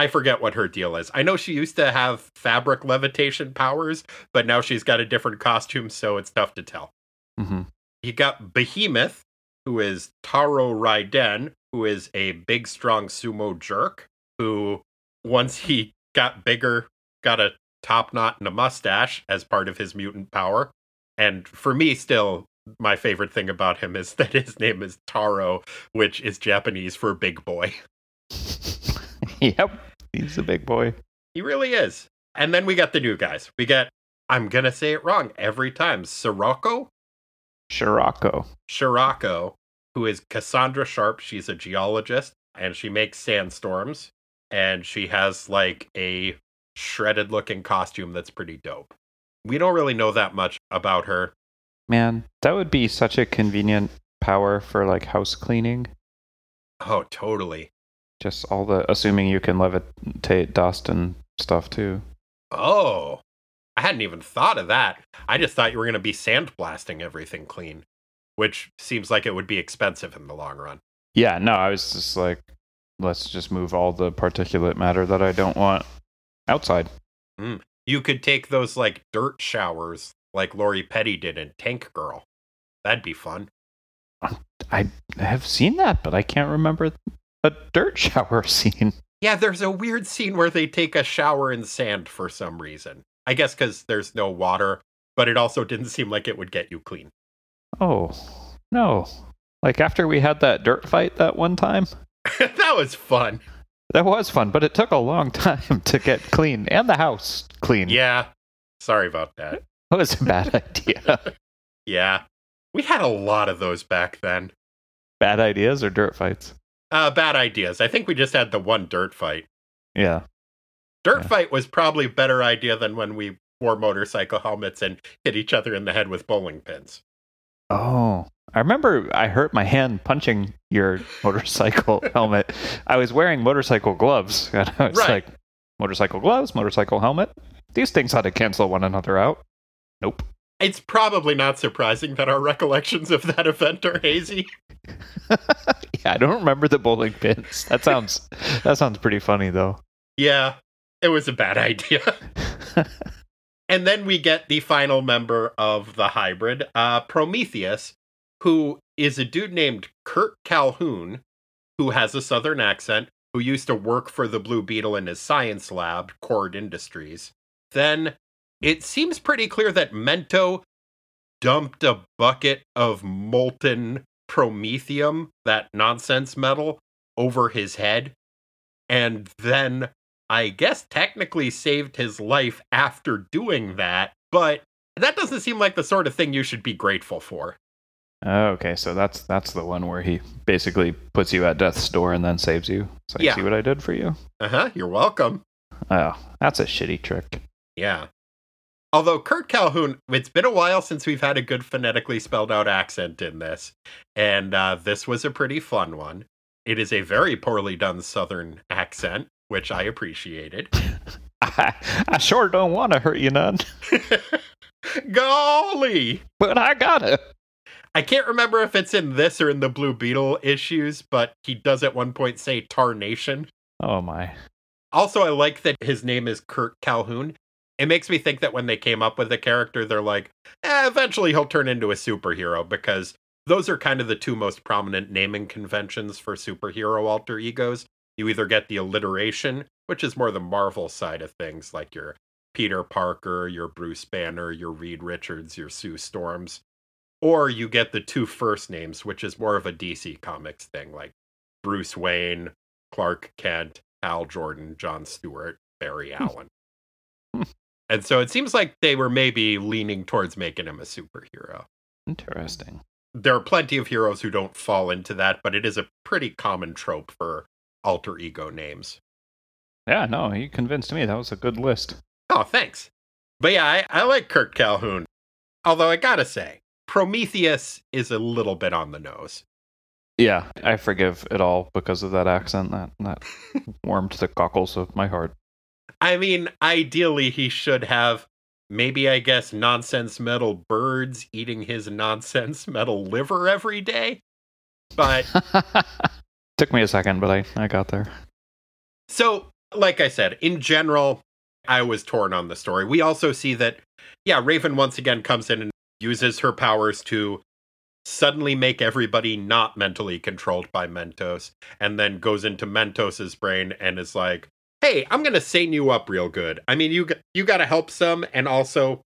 I forget what her deal is. I know she used to have fabric levitation powers, but now she's got a different costume, so it's tough to tell. Mm-hmm. You got Behemoth, who is Taro Raiden, who is a big, strong sumo jerk, who, once he got bigger, got a top knot and a mustache as part of his mutant power. And for me, still, my favorite thing about him is that his name is Taro, which is Japanese for big boy. yep, he's a big boy. He really is. And then we got the new guys. We got, I'm going to say it wrong every time, Scirocco? Scirocco. Scirocco, who is Cassandra Sharp. She's a geologist and she makes sandstorms. And she has like a shredded looking costume that's pretty dope. We don't really know that much about her. Man, that would be such a convenient power for like house cleaning. Oh, totally. Just all the assuming you can levitate dust and stuff too. Oh, I hadn't even thought of that. I just thought you were going to be sandblasting everything clean, which seems like it would be expensive in the long run. Yeah, no, I was just like, let's just move all the particulate matter that I don't want outside. Mm. You could take those like dirt showers like Lori Petty did in Tank Girl. That'd be fun. I have seen that, but I can't remember a dirt shower scene. Yeah, there's a weird scene where they take a shower in sand for some reason. I guess because there's no water, but it also didn't seem like it would get you clean. Oh, no. Like after we had that dirt fight that one time? that was fun. That was fun, but it took a long time to get clean and the house clean. Yeah. Sorry about that. That was a bad idea. yeah. We had a lot of those back then. Bad ideas or dirt fights? Uh, bad ideas. I think we just had the one dirt fight. Yeah. Dirt Yeah. fight was probably a better idea than when we wore motorcycle helmets and hit each other in the head with bowling pins. Oh, I remember I hurt my hand punching your motorcycle helmet. I was wearing motorcycle gloves, and I was Right. like, motorcycle gloves, motorcycle helmet. These things ought to cancel one another out. Nope. It's probably not surprising that our recollections of that event are hazy. yeah, I don't remember the bowling pins. That sounds that sounds pretty funny though. Yeah, it was a bad idea. and then we get the final member of the hybrid, uh, Prometheus, who is a dude named Kurt Calhoun, who has a southern accent, who used to work for the Blue Beetle in his science lab, Kord Industries. Then it seems pretty clear that Mento dumped a bucket of molten promethium, that nonsense metal, over his head, and then I guess technically saved his life after doing that, but that doesn't seem like the sort of thing you should be grateful for. Oh, okay, so that's that's the one where he basically puts you at death's door and then saves you. So Yeah. see what I did for you? Uh huh, you're welcome. Oh, that's a shitty trick. Yeah. Although Kurt Calhoun, it's been a while since we've had a good phonetically spelled out accent in this, and uh, this was a pretty fun one. It is a very poorly done Southern accent, which I appreciated. I, I sure don't want to hurt you none, Golly! but I gotta. I can't remember if it's in this or in the Blue Beetle issues, but he does at one point say Tarnation. Oh my. Also, I like that his name is Kurt Calhoun. It makes me think that when they came up with the character, they're like, eh, eventually he'll turn into a superhero because those are kind of the two most prominent naming conventions for superhero alter egos. You either get the alliteration, which is more the Marvel side of things, like your Peter Parker, your Bruce Banner, your Reed Richards, your Sue Storms, or you get the two first names, which is more of a DC Comics thing, like Bruce Wayne, Clark Kent, Hal Jordan, John Stewart, Barry Hmm. Allen. And so it seems like they were maybe leaning towards making him a superhero. Interesting. There are plenty of heroes who don't fall into that, but it is a pretty common trope for alter ego names. Yeah, no, you convinced me. That was a good list. Oh, thanks. But yeah, I, I like Kirk Calhoun. Although I gotta say, Prometheus is a little bit on the nose. Yeah, I forgive it all because of that accent. That that warmed the cockles of my heart. I mean, ideally, he should have maybe, I guess, nonsense metal birds eating his nonsense metal liver every day. But Took me a second, but I, I got there. so, like I said, in general, I was torn on the story. We also see that, yeah, Raven once again comes in and uses her powers to suddenly make everybody not mentally controlled by Mentos, and then goes into Mentos's brain and is like, "Hey, I'm gonna sane you up real good. I mean, you you gotta help some, and also,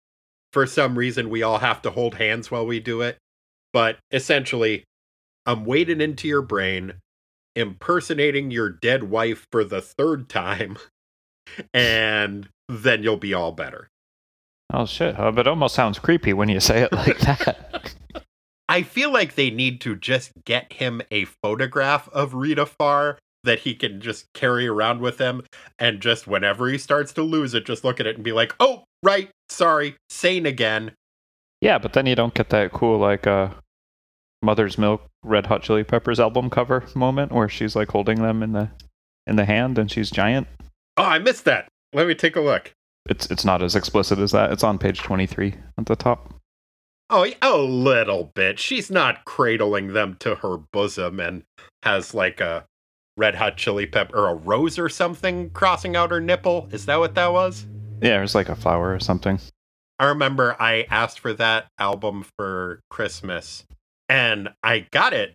for some reason, we all have to hold hands while we do it. But essentially, I'm wading into your brain, impersonating your dead wife for the third time, and then you'll be all better." Oh shit! But it almost sounds creepy when you say it like that. I feel like they need to just get him a photograph of Rita Farr that he can just carry around with him and just whenever he starts to lose it, just look at it and be like, oh, right, sorry, sane again. yeah, but then you don't get that cool like uh, Mother's Milk Red Hot Chili Peppers album cover moment where she's like holding them in the in the hand and she's giant. Oh, I missed that. Let me take a look. It's it's not as explicit as that. It's on page twenty three at the top. Oh, a little bit. She's not cradling them to her bosom and has like a red hot chili pepper or a rose or something crossing out her nipple. Is that what that was? Yeah, it was like a flower or something. I remember I asked for that album for Christmas and I got it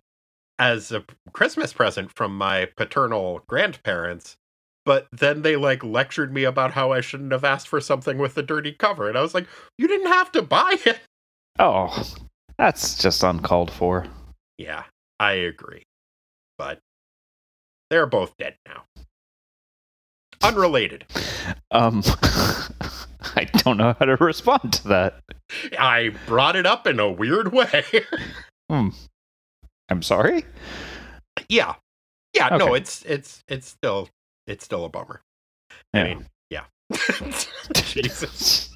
as a Christmas present from my paternal grandparents. But then they like lectured me about how I shouldn't have asked for something with a dirty cover. And I was like, you didn't have to buy it. Oh, that's just uncalled for. Yeah, I agree. But they're both dead now. Unrelated. Um, I don't know how to respond to that. I brought it up in a weird way. Hmm. I'm sorry. yeah. Yeah, no, it's it's it's still it's still a bummer. Yeah. I mean, yeah. Jesus.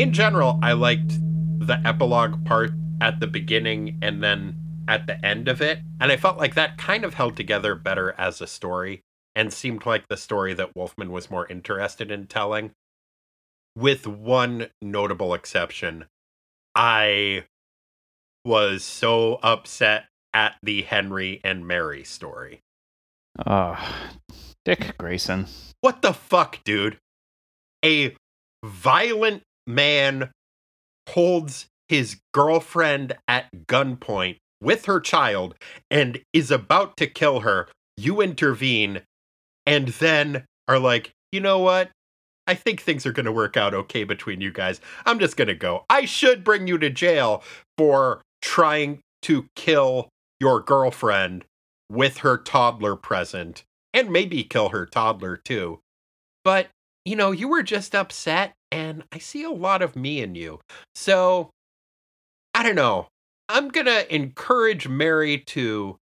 In general, I liked the epilogue part at the beginning and then at the end of it. And I felt like that kind of held together better as a story and seemed like the story that Wolfman was more interested in telling. With one notable exception, I was so upset at the Henry and Mary story. Oh, Dick Grayson. What the fuck, dude? A violent man holds his girlfriend at gunpoint with her child and is about to kill her. You intervene and then are like, you know what? I think things are going to work out okay between you guys. I'm just going to go. I should bring you to jail for trying to kill your girlfriend with her toddler present and maybe kill her toddler too. But, you know, you were just upset and I see a lot of me in you. So, I don't know. I'm going to encourage Mary to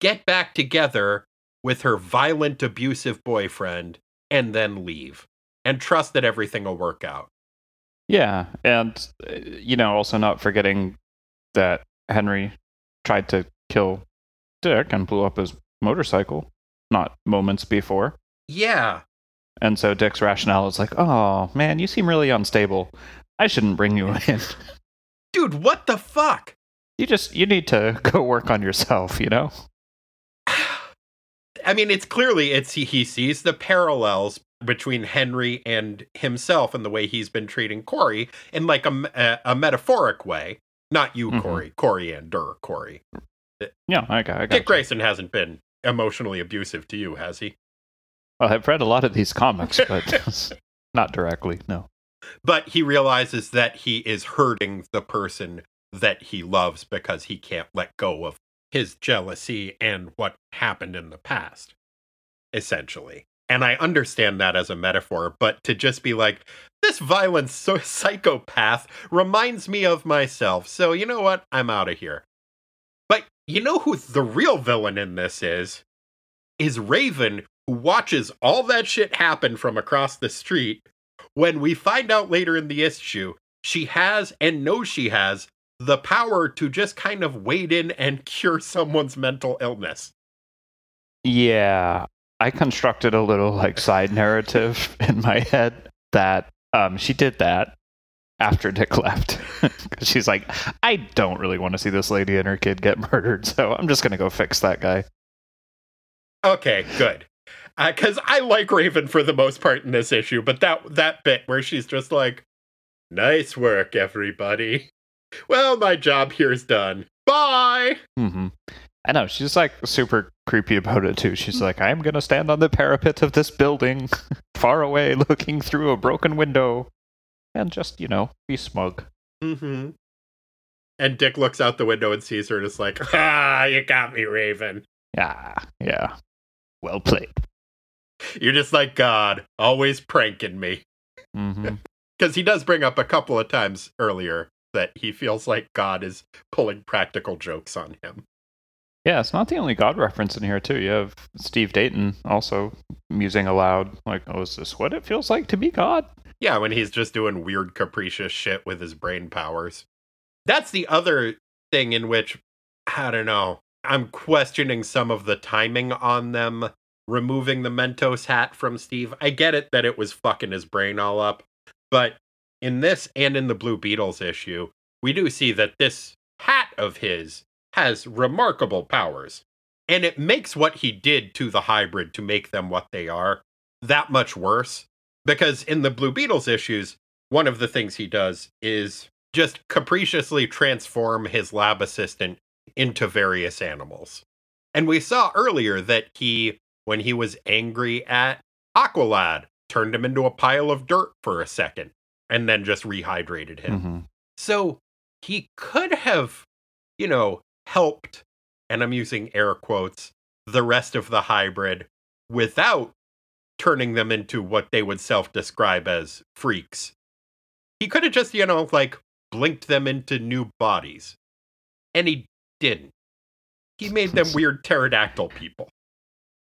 get back together with her violent, abusive boyfriend and then leave and trust that everything will work out. Yeah, and uh, you know, also not forgetting that Henry tried to kill Dick and blew up his motorcycle not moments before. Yeah. And so Dick's rationale is like, "Oh, man, you seem really unstable. I shouldn't bring you in. Dude, what the fuck? you just you need to go work on yourself, you know?" I mean, it's clearly it's he, sees the parallels between Henry and himself and the way he's been treating Corey in like a, a, a metaphoric way. Not you, Mhm. Corey. Koriand'r, Corey. Yeah, I got, I got Dick you. Grayson hasn't been emotionally abusive to you, has he? Well, I've read a lot of these comics, but not directly. No. But he realizes that he is hurting the person that he loves because he can't let go of his jealousy and what happened in the past, essentially. And I understand that as a metaphor, but to just be like, this violent so- psychopath reminds me of myself. So you know what? I'm out of here. But you know who the real villain in this is? Is Raven, watches all that shit happen from across the street. When we find out later in the issue, she has and knows she has the power to just kind of wade in and cure someone's mental illness. Yeah, I constructed a little like side narrative in my head that um, she did that after Dick left. She's like, I don't really want to see this lady and her kid get murdered, so I'm just gonna go fix that guy. Okay, good. Because I like Raven for the most part in this issue, but that that bit where she's just like, "Nice work, everybody. Well, my job here's done. Bye." hmm I know she's like super creepy about it too. She's like, I'm gonna stand on the parapet of this building, far away, looking through a broken window, and just you know be smug. Mm-hmm. And Dick looks out the window and sees her and is like, "Ah, you got me, Raven. Yeah, yeah. Well played. You're just like God, always pranking me." Mm-hmm. Because he does bring up a couple of times earlier that he feels like God is pulling practical jokes on him. Yeah, it's not the only God reference in here too. You have Steve Dayton also musing aloud, like, "Oh, is this what it feels like to be God?" Yeah, when he's just doing weird, capricious shit with his brain powers. That's the other thing in which, I don't know, I'm questioning some of the timing on them removing the Mentos hat from Steve. I get it that it was fucking his brain all up, but in this and in the Blue Beetles issue, we do see that this hat of his has remarkable powers. And it makes what he did to the hybrid to make them what they are that much worse. Because in the Blue Beetles issues, one of the things he does is just capriciously transform his lab assistant into various animals. And we saw earlier that he, when he was angry at Aqualad, turned him into a pile of dirt for a second and then just rehydrated him. hmm So he could have, you know, helped, and I'm using air quotes, the rest of the hybrid without turning them into what they would self describe as freaks. He could have just, you know, like blinked them into new bodies. And he didn't. He made them weird pterodactyl people.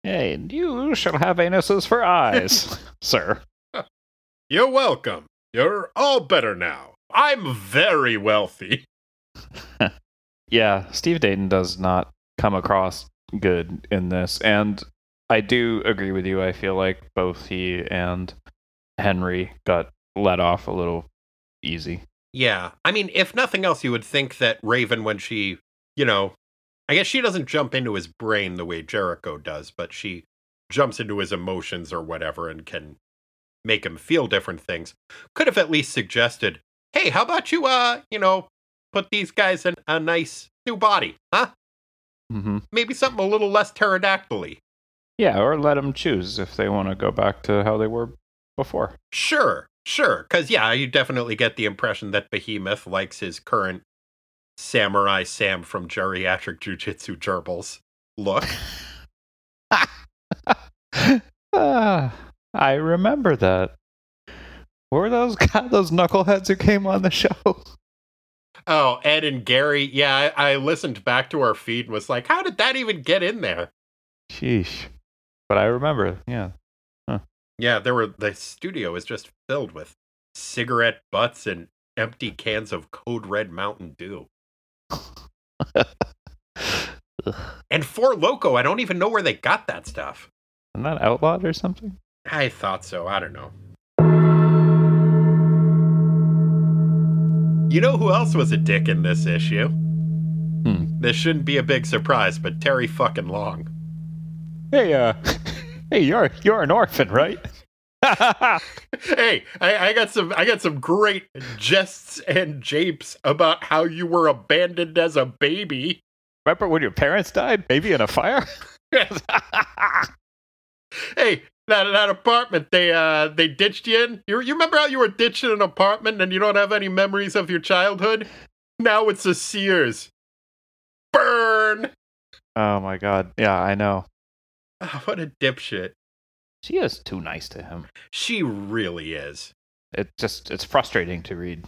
Hey, and you shall have anuses for eyes, sir. You're welcome. You're all better now. I'm very wealthy. Yeah, Steve Dayton does not come across good in this, and I do agree with you. I feel like both he and Henry got let off a little easy. Yeah. I mean, if nothing else, you would think that Raven, when she, you know, I guess she doesn't jump into his brain the way Jericho does, but she jumps into his emotions or whatever and can make him feel different things. Could have at least suggested, hey, how about you, uh, you know, put these guys in a nice new body, huh? Mm-hmm. Maybe something a little less pterodactyl Yeah, or let them choose if they want to go back to how they were before. Sure, sure. Because, yeah, you definitely get the impression that Behemoth likes his current Samurai Sam from Geriatric Jujitsu Gerbils look. Ah, I remember that. What were those guys, those knuckleheads who came on the show? Oh, Ed and Gary. Yeah, I, I listened back to our feed and was like, how did that even get in there? Sheesh. But I remember, yeah. Yeah, there were the studio is just filled with cigarette butts and empty cans of Code Red Mountain Dew. And Four Loco, I don't even know where they got that stuff. Isn't that outlawed or something? I thought so. I don't know. You know who else was a dick in this issue? Hmm. This shouldn't be a big surprise, but Terry fucking Long. Hey, uh, hey, you're you're an orphan, right? hey, I, I got some I got some great jests and japes about how you were abandoned as a baby. Remember when your parents died? baby in a fire? hey, that that apartment they uh they ditched you in. You you remember how you were ditched in an apartment and you don't have any memories of your childhood? Now it's a Sears. Burn. oh my god. Yeah, I know. Ah, what a dipshit. She is too nice to him. She really is. It just it's frustrating to read.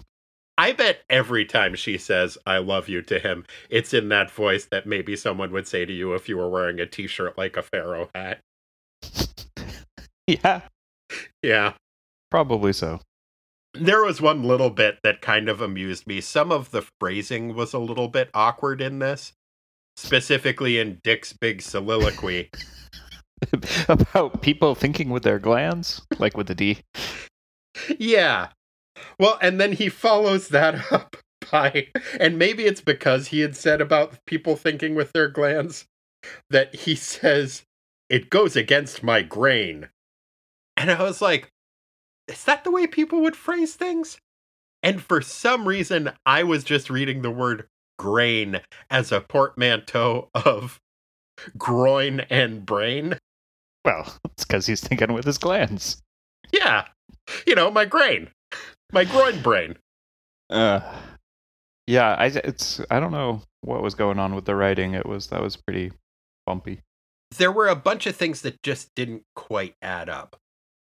I bet every time she says "I love you" to him, it's in that voice that maybe someone would say to you if you were wearing a T-shirt like a pharaoh hat. yeah, Yeah. probably so. There was one little bit that kind of amused me. Some of the phrasing was a little bit awkward in this, specifically in Dick's big soliloquy. About people thinking with their glands, like with the D. yeah. Well, and then he follows that up by, and maybe it's because he had said about people thinking with their glands that he says, it goes against my grain. And I was like, is that the way people would phrase things? And for some reason, I was just reading the word grain as a portmanteau of groin and brain. Well, it's because he's thinking with his glands. Yeah. You know, my grain. My groin brain. Uh, yeah, I it's I don't know what was going on with the writing. It was that was pretty bumpy. There were a bunch of things that just didn't quite add up.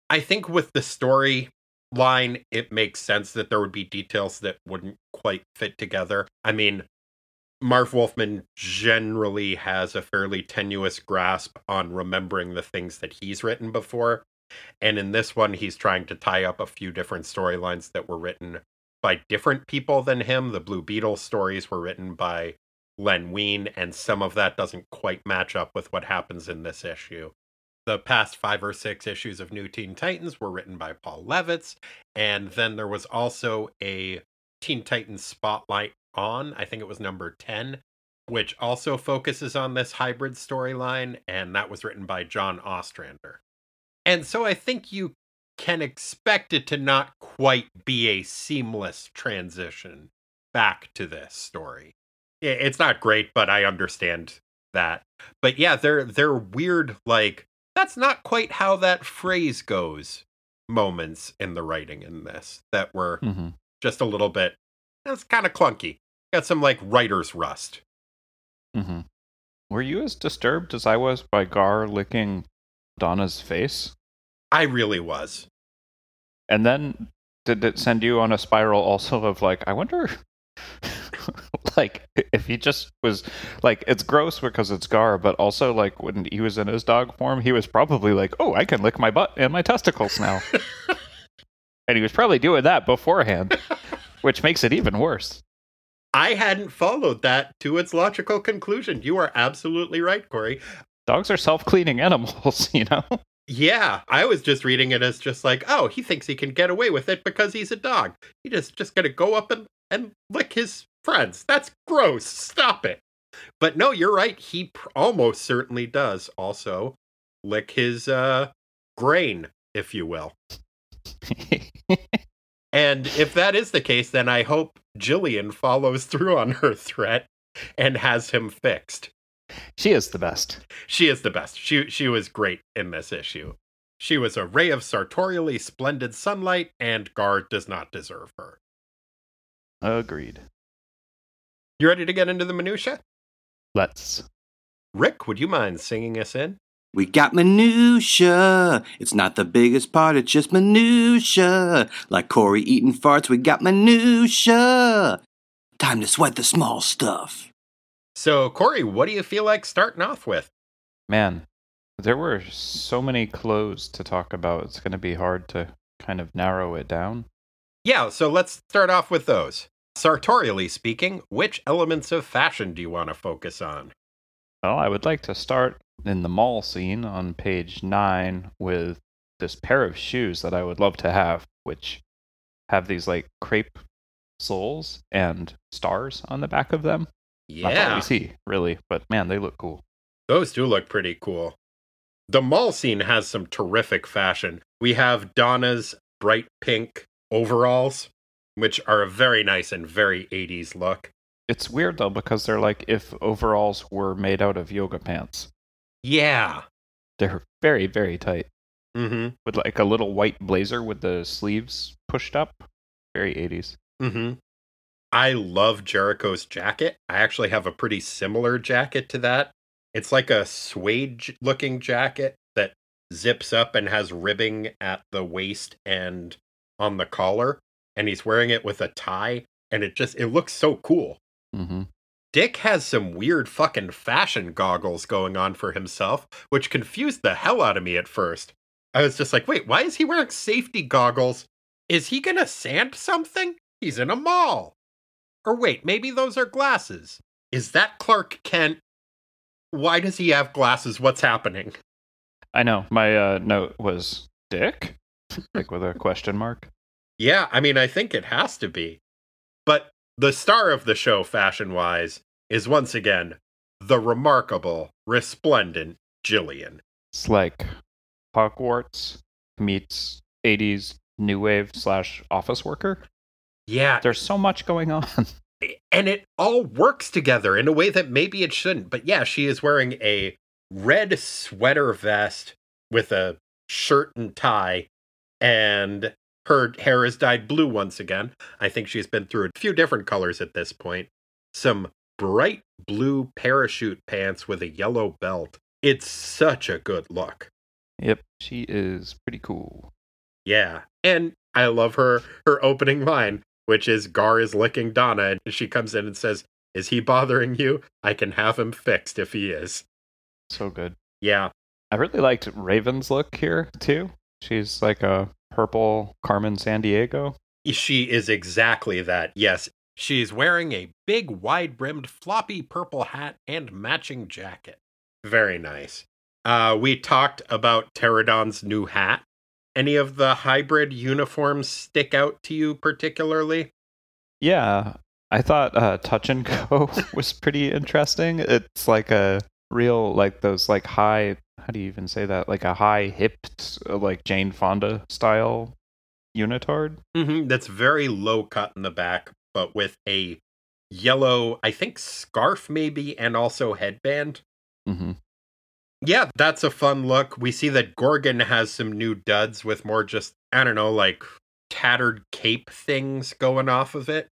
I think with the story line, it makes sense that there would be details that wouldn't quite fit together. I mean, Marv Wolfman generally has a fairly tenuous grasp on remembering the things that he's written before. And in this one, he's trying to tie up a few different storylines that were written by different people than him. The Blue Beetle stories were written by Len Wein, and some of that doesn't quite match up with what happens in this issue. The past five or six issues of New Teen Titans were written by Paul Levitz, and then there was also a Teen Titans Spotlight on, I think it was number 10, which also focuses on this hybrid storyline, and that was written by John Ostrander. And so I think you can expect it to not quite be a seamless transition back to this story. It's not great, but I understand that. But yeah, they're they're weird like that's not quite how that phrase goes moments in the writing in this that were Mm-hmm. just a little bit that's kind of clunky. Got some like writer's rust. Mm-hmm. Were you as disturbed as I was by Gar licking Donna's face? I really was. And then did it send you on a spiral also of like, I wonder, like, if he just was like, it's gross because it's Gar, but also like when he was in his dog form, he was probably like, oh, I can lick my butt and my testicles now. and he was probably doing that beforehand, which makes it even worse. I hadn't followed that to its logical conclusion. You are absolutely right, Corey. Dogs are self cleaning animals, you know? Yeah, I was just reading it as just like, oh, he thinks he can get away with it because he's a dog. He just just gonna go up and and lick his friends. That's gross. Stop it. But no, you're right. He pr- almost certainly does also lick his uh grain, if you will. And if that is the case, then I hope Jillian follows through on her threat and has him fixed. she is the best. She is the best. She she was great in this issue. She was a ray of sartorially splendid sunlight, and Gar does not deserve her. Agreed. You ready to get into the minutia? Let's. Rick, would you mind singing us in? We got minutia. It's not the biggest part, it's just minutia. Like Corey eating farts, we got minutia. Time to sweat the small stuff. So, Corey, what do you feel like starting off with? Man, there were so many clothes to talk about. It's going to be hard to kind of narrow it down. Yeah, so let's start off with those. Sartorially speaking, which elements of fashion do you want to focus on? Well, I would like to start in the mall scene on page nine with this pair of shoes that I would love to have, which have these like crepe soles and stars on the back of them. That's all Yeah, we see, really. But man, they look cool. those do look pretty cool. The mall scene has some terrific fashion. We have Donna's bright pink overalls, which are a very nice and very 80s look. It's weird though because they're like if overalls were made out of yoga pants. Yeah. They're very very tight Mm-hmm. with like a little white blazer with the sleeves pushed up. Very 80s. Mm-hmm. I love Jericho's jacket. I actually have a pretty similar jacket to that. It's like a suede looking jacket that zips up and has ribbing at the waist and on the collar. And he's wearing it with a tie. And it just, it looks so cool. Mm-hmm. Dick has some weird fucking fashion goggles going on for himself, which confused the hell out of me at first. I was just like, wait, why is he wearing safety goggles? Is he gonna sand something? He's in a mall. Or wait, maybe those are glasses. Is that Clark Kent? Why does he have glasses? What's happening? I know. My uh, note was Dick, like with a question mark. Yeah, I mean, I think it has to be. But the star of the show, fashion wise, is once again the remarkable, resplendent Jillian. It's like Hogwarts meets 80s new wave slash office worker. Yeah, There's so much going on. and it all works together in a way that maybe it shouldn't. But yeah, she is wearing a red sweater vest with a shirt and tie, and her hair is dyed blue once again. I think she's been through a few different colors at this point. Some bright blue parachute pants with a yellow belt. It's such a good look. yep, she is pretty cool. Yeah. And I love her her opening line, which is Gar is licking Donna, and she comes in and says, Is he bothering you? I can have him fixed if he is. So good. Yeah. I really liked Raven's look here too. She's like a purple Carmen Sandiego. She is exactly that. Yes. She's wearing a big wide brimmed floppy purple hat and matching jacket. Very nice. Uh we talked about Pteradon's new hat. Any of the hybrid uniforms stick out to you particularly? Yeah, I thought uh, Touch and Go was pretty interesting. It's like a real like those like high. How do you even say that? Like a high hipped uh, like Jane Fonda style unitard. hmm That's very low cut in the back, but with a yellow, I think, scarf maybe, and also headband. Mm-hmm. Yeah, that's a fun look. We see that Gorgon has some new duds with more just, I don't know, like tattered cape things going off of it.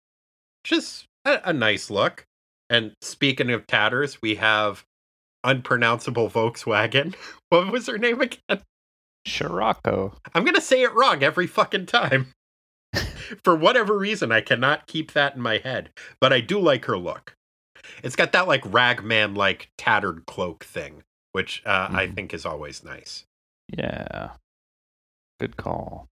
Just a, a nice look. And speaking of tatters, we have unpronounceable Volkswagen. What was her name again? Scirocco. I'm going to say it wrong every fucking time. For whatever reason, I cannot keep that in my head, but I do like her look. It's got that like ragman like tattered cloak thing, which uh, I Mhm. think is always nice. Yeah. Good call.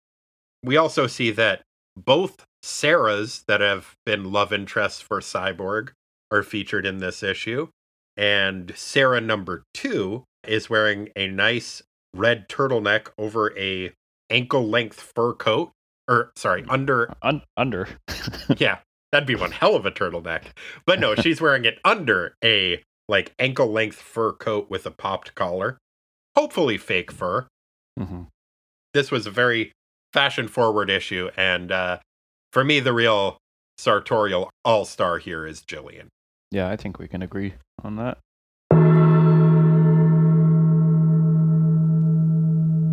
We also see that both Sarahs that have been love interests for Cyborg are featured in this issue. And Sarah number two is wearing a nice red turtleneck over a ankle length fur coat. Or sorry, under Un- under. yeah, that'd be one hell of a turtleneck. But no, she's wearing it under a like ankle length fur coat with a popped collar. Hopefully fake fur. hmm This was a very fashion forward issue and uh for me the real sartorial all-star here is Jillian. Yeah, I think we can agree on that.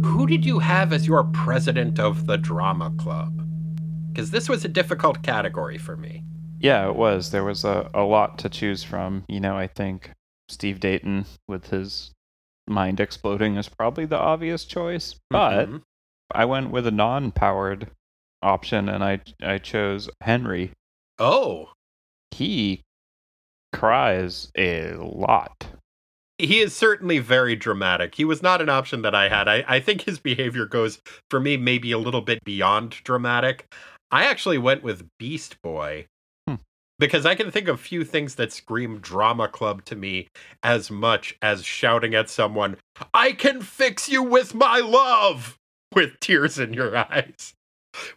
Who did you have as your president of the drama club? Cuz this was a difficult category for me. Yeah, it was. There was a, a lot to choose from. You know, I think Steve Dayton with his mind exploding is probably the obvious choice. But Mhm. I went with a non-powered option and I I chose Henry. oh, He cries a lot. he is certainly very dramatic. He was not an option that I had. I, I think his behavior goes, for me, maybe a little bit beyond dramatic. I actually went with Beast Boy Hmm. because I can think of few things that scream drama club to me as much as shouting at someone, I can fix you with my love, with tears in your eyes.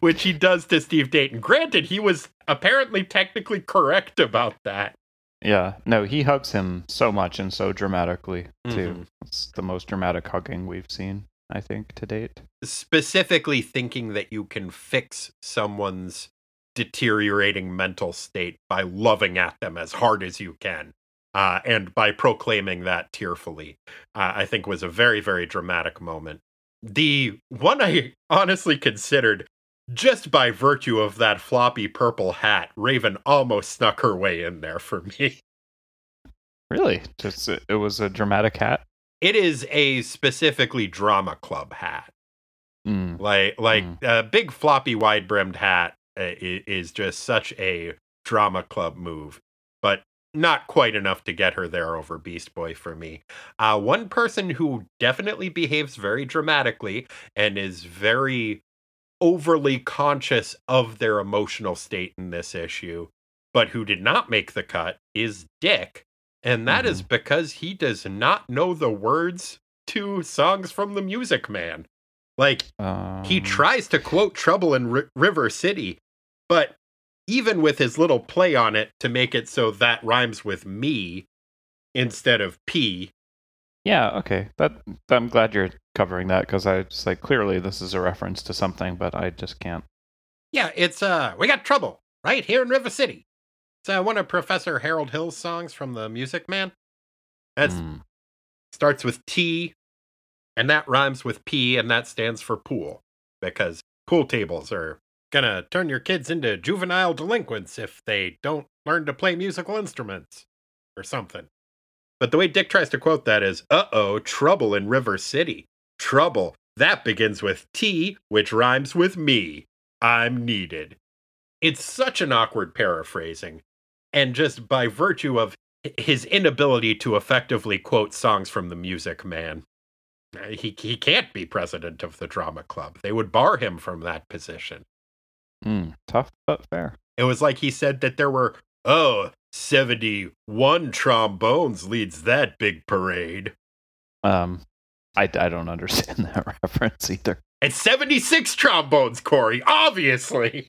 Which he does to Steve Dayton. Granted, he was apparently technically correct about that. Yeah. No, he hugs him so much and so dramatically too. Mhm. It's the most dramatic hugging we've seen, I think, to date. Specifically thinking that you can fix someone's deteriorating mental state by loving at them as hard as you can. Uh, and by proclaiming that tearfully, uh, I think was a very, very dramatic moment. The one I honestly considered, just by virtue of that floppy purple hat, Raven almost snuck her way in there for me. Really? Just it was a dramatic hat. It is a specifically drama club hat. Mm. Like like a big floppy wide brimmed hat uh, is just such a drama club move, but not quite enough to get her there over Beast Boy for me. Uh, one person who definitely behaves very dramatically and is very overly conscious of their emotional state in this issue, but who did not make the cut is Dick. And that is because he does not know the words to songs from the Music Man. Like, he Um, tries to quote Trouble in Ri River City, but even with his little play on it to make it so that rhymes with me instead of P, Yeah, okay. That I'm glad you're covering that because I just like clearly this is a reference to something, but I just can't. yeah, it's uh, we got trouble right here in River City. It's uh, one of Professor Harold Hill's songs from the Music Man. That Mm. starts with T, and that rhymes with P, and that stands for pool because pool tables are gonna turn your kids into juvenile delinquents if they don't learn to play musical instruments or something. But the way Dick tries to quote that is, uh oh, trouble in River City. Trouble. That begins with T, which rhymes with me. I'm needed. It's such an awkward paraphrasing. And just by virtue of his inability to effectively quote songs from the Music Man, uh, he, he can't be president of the drama club. They would bar him from that position. Mm. Tough but fair. It was like he said that there were, oh, 71 trombones leads that big parade. Um, I, I don't understand that reference either. It's 76 trombones, Corey, obviously.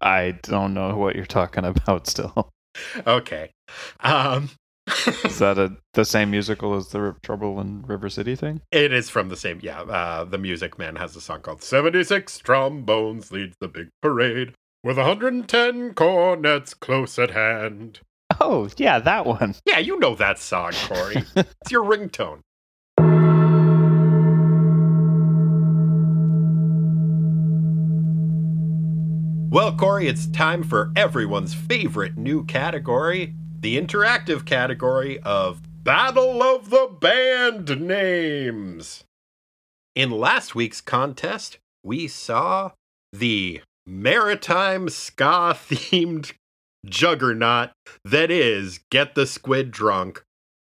I don't know what you're talking about. Still, Okay. Um, is that a the same musical as the Trouble in River City thing? it is from the same, yeah. Uh, the Music Man has a song called 76 Trombones Leads the Big Parade with 110 cornets close at hand. Oh yeah, that one. Yeah, you know that song, Corey. it's your ringtone. Well, Corey, it's time for everyone's favorite new category the interactive category of Battle of the Band Names. In last week's contest, we saw the maritime ska themed juggernaut that is Get the Squid Drunk,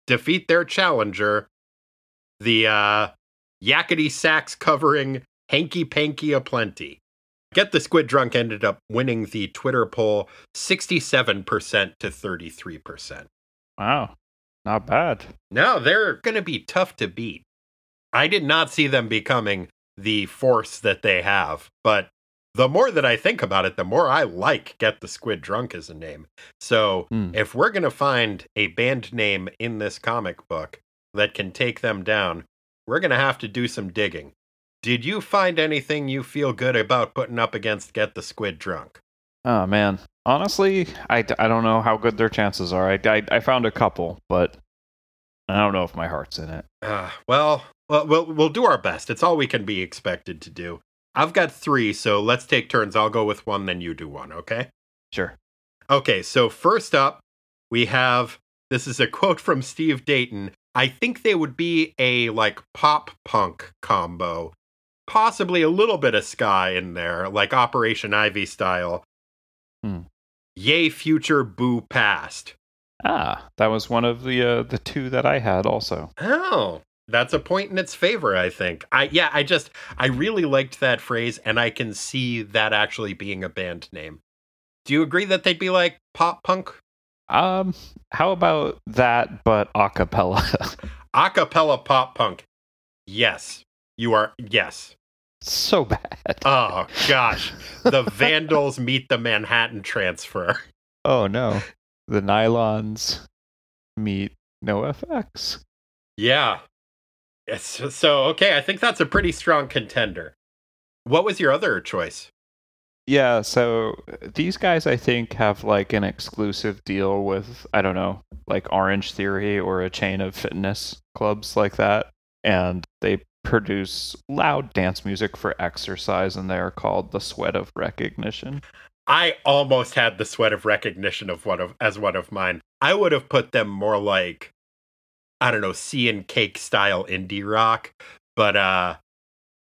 defeat their challenger, the uh, yakety sax covering Hanky Panky Aplenty. Get the Squid Drunk ended up winning the Twitter poll 67% to 33%. Wow, not bad. No, they're going to be tough to beat. I did not see them becoming the force that they have, but the more that I think about it, the more I like Get the Squid Drunk as a name. So Hmm. if we're going to find a band name in this comic book that can take them down, we're going to have to do some digging. Did you find anything you feel good about putting up against Get the Squid Drunk? Oh man, honestly, I, I don't know how good their chances are. I, I I found a couple, but I don't know if my heart's in it. Uh, well, well, we'll we'll do our best. It's all we can be expected to do. I've got three, so let's take turns. I'll go with one, then you do one. Okay. Sure. Okay. So first up, we have this is a quote from Steve Dayton. I think they would be a like pop punk combo, possibly a little bit of sky in there, like Operation Ivy style. Hmm. Yay, future, boo, past. Ah, that was one of the uh, the two that I had also. Oh, that's a point in its favor, I think. I yeah, I just I really liked that phrase and I can see that actually being a band name. Do you agree that they'd be like pop punk? Um, how about that, but acapella? Acapella pop punk. Yes. You are yes. So bad. Oh gosh. The Vandals meet the Manhattan transfer. Oh no. the nylons meet NoFX. Yeah. Yes, so okay, I think that's a pretty strong contender. What was your other choice? Yeah, so these guys I think have like an exclusive deal with I don't know, like Orange Theory or a chain of fitness clubs like that and they produce loud dance music for exercise and they are called the Sweat of Recognition. I almost had the Sweat of Recognition of one of as one of mine. I would have put them more like I don't know, sea and cake style indie rock, but uh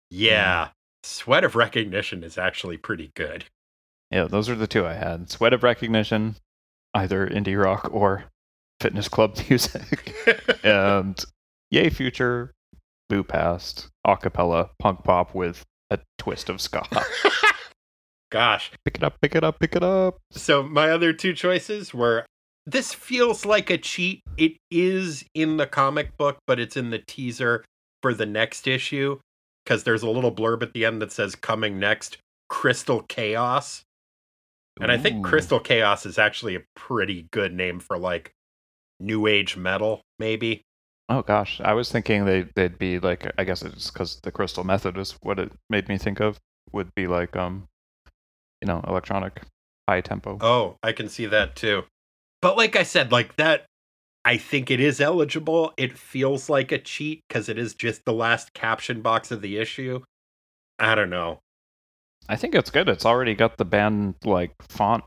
yeah, Sweat of Recognition is actually pretty good. Yeah, those are the two I had. Sweat of Recognition, either indie rock or fitness club music. and Yay Future, Boo Past, acapella, punk pop with a twist of ska. Gosh. pick it up, pick it up, pick it up. So my other two choices were this feels like a cheat. It is in the comic book, but it's in the teaser for the next issue because there's a little blurb at the end that says coming next Crystal Chaos. And I think Crystal Chaos is actually a pretty good name for like new age metal, maybe. Oh gosh, I was thinking they they'd be like I guess it's because the Crystal Method is what it made me think of. Would be like um, you know, electronic, high tempo. Oh, I can see that too. But like I said, like that, I think it is eligible. It feels like a cheat because it is just the last caption box of the issue. I don't know. I think it's good. It's already got the band like font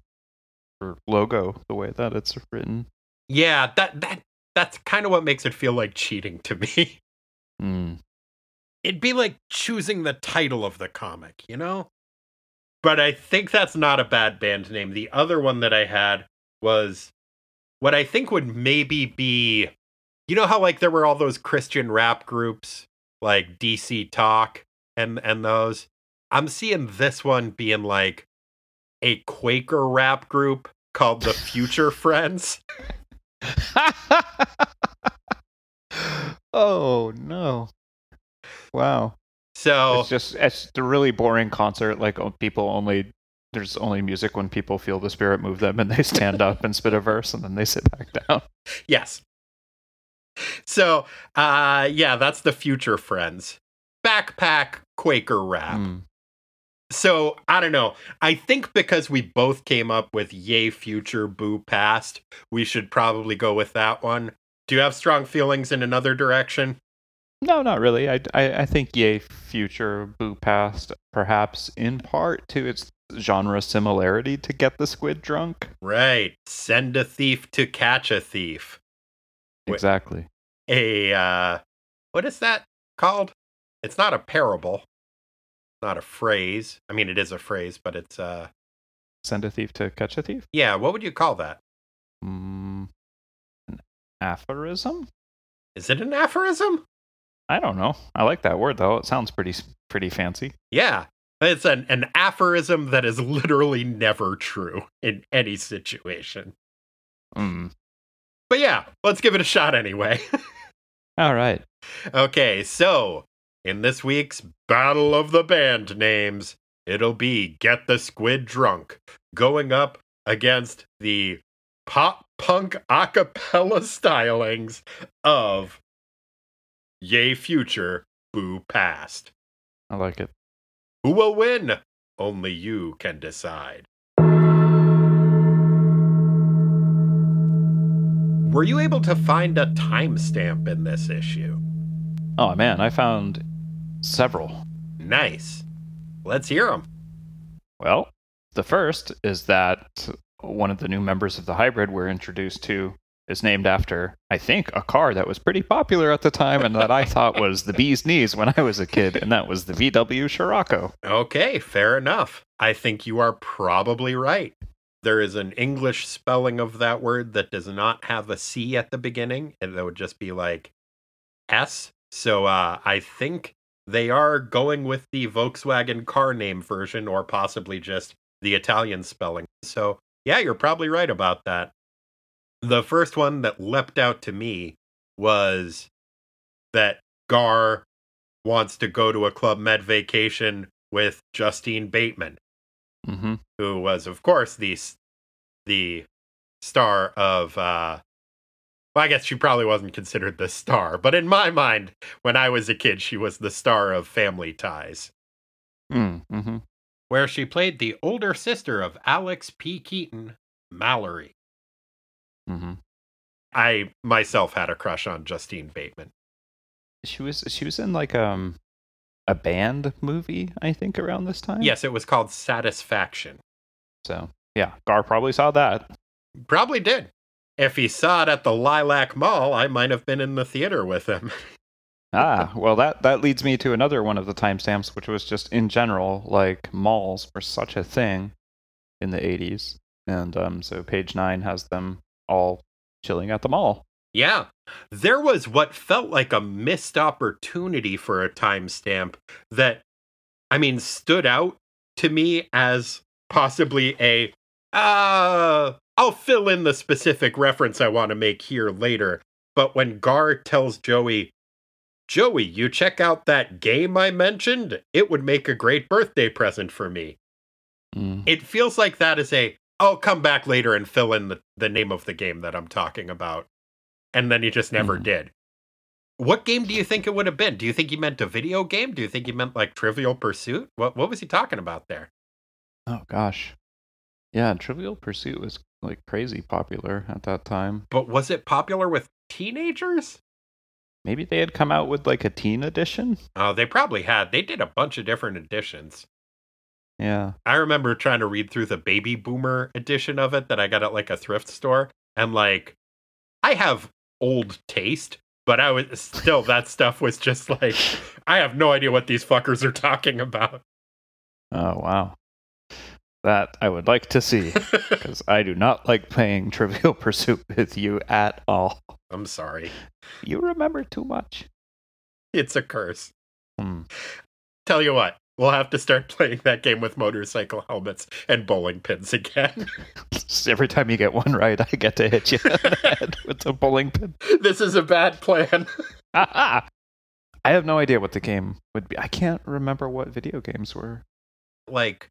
or logo the way that it's written. Yeah, that that that's kind of what makes it feel like cheating to me. Mm. It'd be like choosing the title of the comic, you know? But I think that's not a bad band name. The other one that I had was what I think would maybe be you know how like there were all those Christian rap groups like DC Talk and and those I'm seeing this one being like a Quaker rap group called the Future Friends. oh no! Wow, So it's just it's a really boring concert. Like people only there's only music when people feel the spirit move them, and they stand up and spit a verse, and then they sit back down. Yes. So, uh yeah, that's the future friends. Backpack Quaker rap. Mm. So, I don't know. I think because we both came up with yay future boo past, we should probably go with that one. Do you have strong feelings in another direction? No, not really. I, I, I think Yay Future Boo Past, perhaps in part to its genre similarity to Get the Squid Drunk. Right. Send a thief to catch a thief. Exactly. A uh what is that called? It's not a parable. Not a phrase. I mean it is a phrase, but it's uh Send a thief to catch a thief. yeah, what would you call that? Mm, an aphorism? Is it an aphorism? I don't know. I like that word though. It sounds pretty pretty fancy. Yeah. It's an, an aphorism that is literally never true in any situation. Mm. But yeah, let's give it a shot anyway. All right. okay, so in this week's Battle of the Band Names, it'll be Get the Squid Drunk going up against the pop punk a acapella stylings of Yay Future, Boo Past. I like it. Who will win? Only you can decide. Were you able to find a timestamp in this issue? Oh man, I found several. Nice. Let's hear them. Well, the first is that one of the new members of the hybrid we're introduced to is named after, I think, a car that was pretty popular at the time and that I thought was the bee's knees when I was a kid, and that was the VW Scirocco. Okay, fair enough. I think you are probably right. There is an English spelling of that word that does not have a C at the beginning, and that would just be like S. So uh, I think they are going with the Volkswagen car name version, or possibly just the Italian spelling. So yeah, you're probably right about that. The first one that leapt out to me was that Gar wants to go to a Club Med vacation with Justine Bateman, hmm who was, of course, the the star of uh well, I guess she probably wasn't considered the star, but in my mind, when I was a kid, she was the star of Family Ties, Mm, hmm where she played the older sister of Alex P. Keaton, Mallory. hmm I myself had a crush on Justine Bateman. She was she was in like um a band movie, I think, around this time. Yes, it was called Satisfaction. So yeah, Gar probably saw that. Probably did. If he saw it at the Lilac Mall, I might have been in the theater with him. Ah, well that that leads me to another one of the timestamps, which was just in general, like malls were such a thing in the eighties. And um so page nine has them all chilling at the mall. Yeah. There was what felt like a missed opportunity for a timestamp that, I mean, stood out to me as possibly a, uh, I'll fill in the specific reference I want to make here later. But when Gar tells Joey, Joey, you check out that game I mentioned, it would make a great birthday present for me. Mm. It feels like that is a, I'll come back later and fill in the, the name of the game that I'm talking about and then he just never Mhm. did. What game do you think it would have been? Do you think he meant a video game? Do you think he meant like Trivial Pursuit? What what was he talking about there? Oh gosh. Yeah, Trivial Pursuit was like crazy popular at that time. But was it popular with teenagers? Maybe they had come out with like a teen edition? Oh, they probably had. They did a bunch of different editions. Yeah. I remember trying to read through the baby boomer edition of it that I got at like a thrift store and like I have old taste, but I was still that stuff was just like I have no idea what these fuckers are talking about. Oh wow. That I would like to see because I do not like playing Trivial Pursuit with you at all. I'm sorry. You remember too much. It's a curse. Hmm. Tell you what, we'll have to start playing that game with motorcycle helmets and bowling pins again. Every time you get one right, I get to hit you in the head with a bowling pin. this is a bad plan. I have no idea what the game would be. I can't remember what video games were. like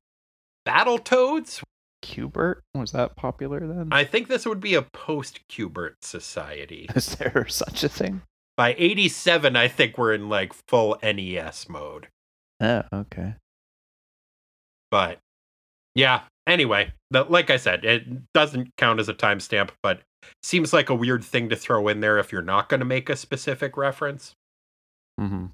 Battletoads? Q*bert was that popular then? I think this would be a post Q*bert society. Is there such a thing? By 87, I think we're in like full NES mode. Oh, okay. But yeah, anyway, but like I said, it doesn't count as a timestamp, but seems like a weird thing to throw in there if you're not going to make a specific reference. Mm-hmm.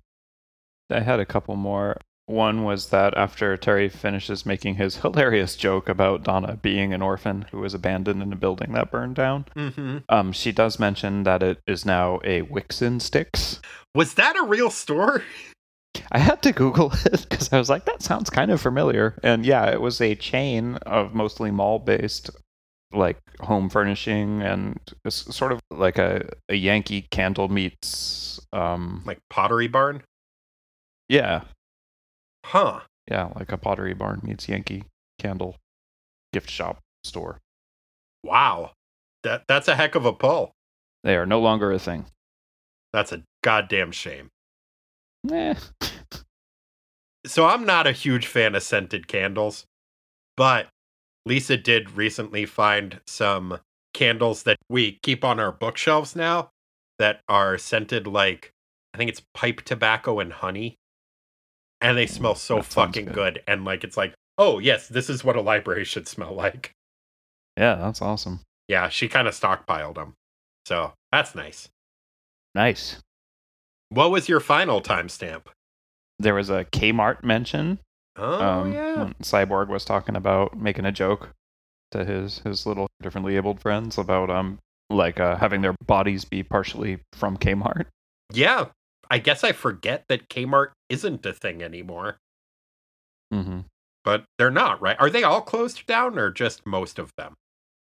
I had a couple more. One was that after Terry finishes making his hilarious joke about Donna being an orphan who was abandoned in a building that burned down, Mm-hmm. um, she does mention that it is now a Wicks 'n' Sticks. Was that a real store? I had to Google it because I was like, that sounds kind of familiar. And yeah, it was a chain of mostly mall based, like home furnishing and sort of like a, a Yankee candle meets. Um, Like Pottery Barn? yeah, Huh. yeah, like a Pottery Barn meets Yankee candle gift shop store. Wow. That that's a heck of a pull. They are no longer a thing. That's a goddamn shame. Eh. So I'm not a huge fan of scented candles, but Lisa did recently find some candles that we keep on our bookshelves now that are scented like I think it's pipe tobacco and honey. And they smell so that fucking good. good. And like it's like, oh yes, this is what a library should smell like. Yeah, that's awesome. Yeah, she kind of stockpiled them. So that's nice. Nice. What was your final timestamp? There was a Kmart mention Oh um, yeah. Cyborg was talking about making a joke to his his little differently abled friends about um like uh, having their bodies be partially from Kmart. Yeah. I guess I forget that Kmart isn't a thing anymore. hmm But they're not, right? Are they all closed down or just most of them?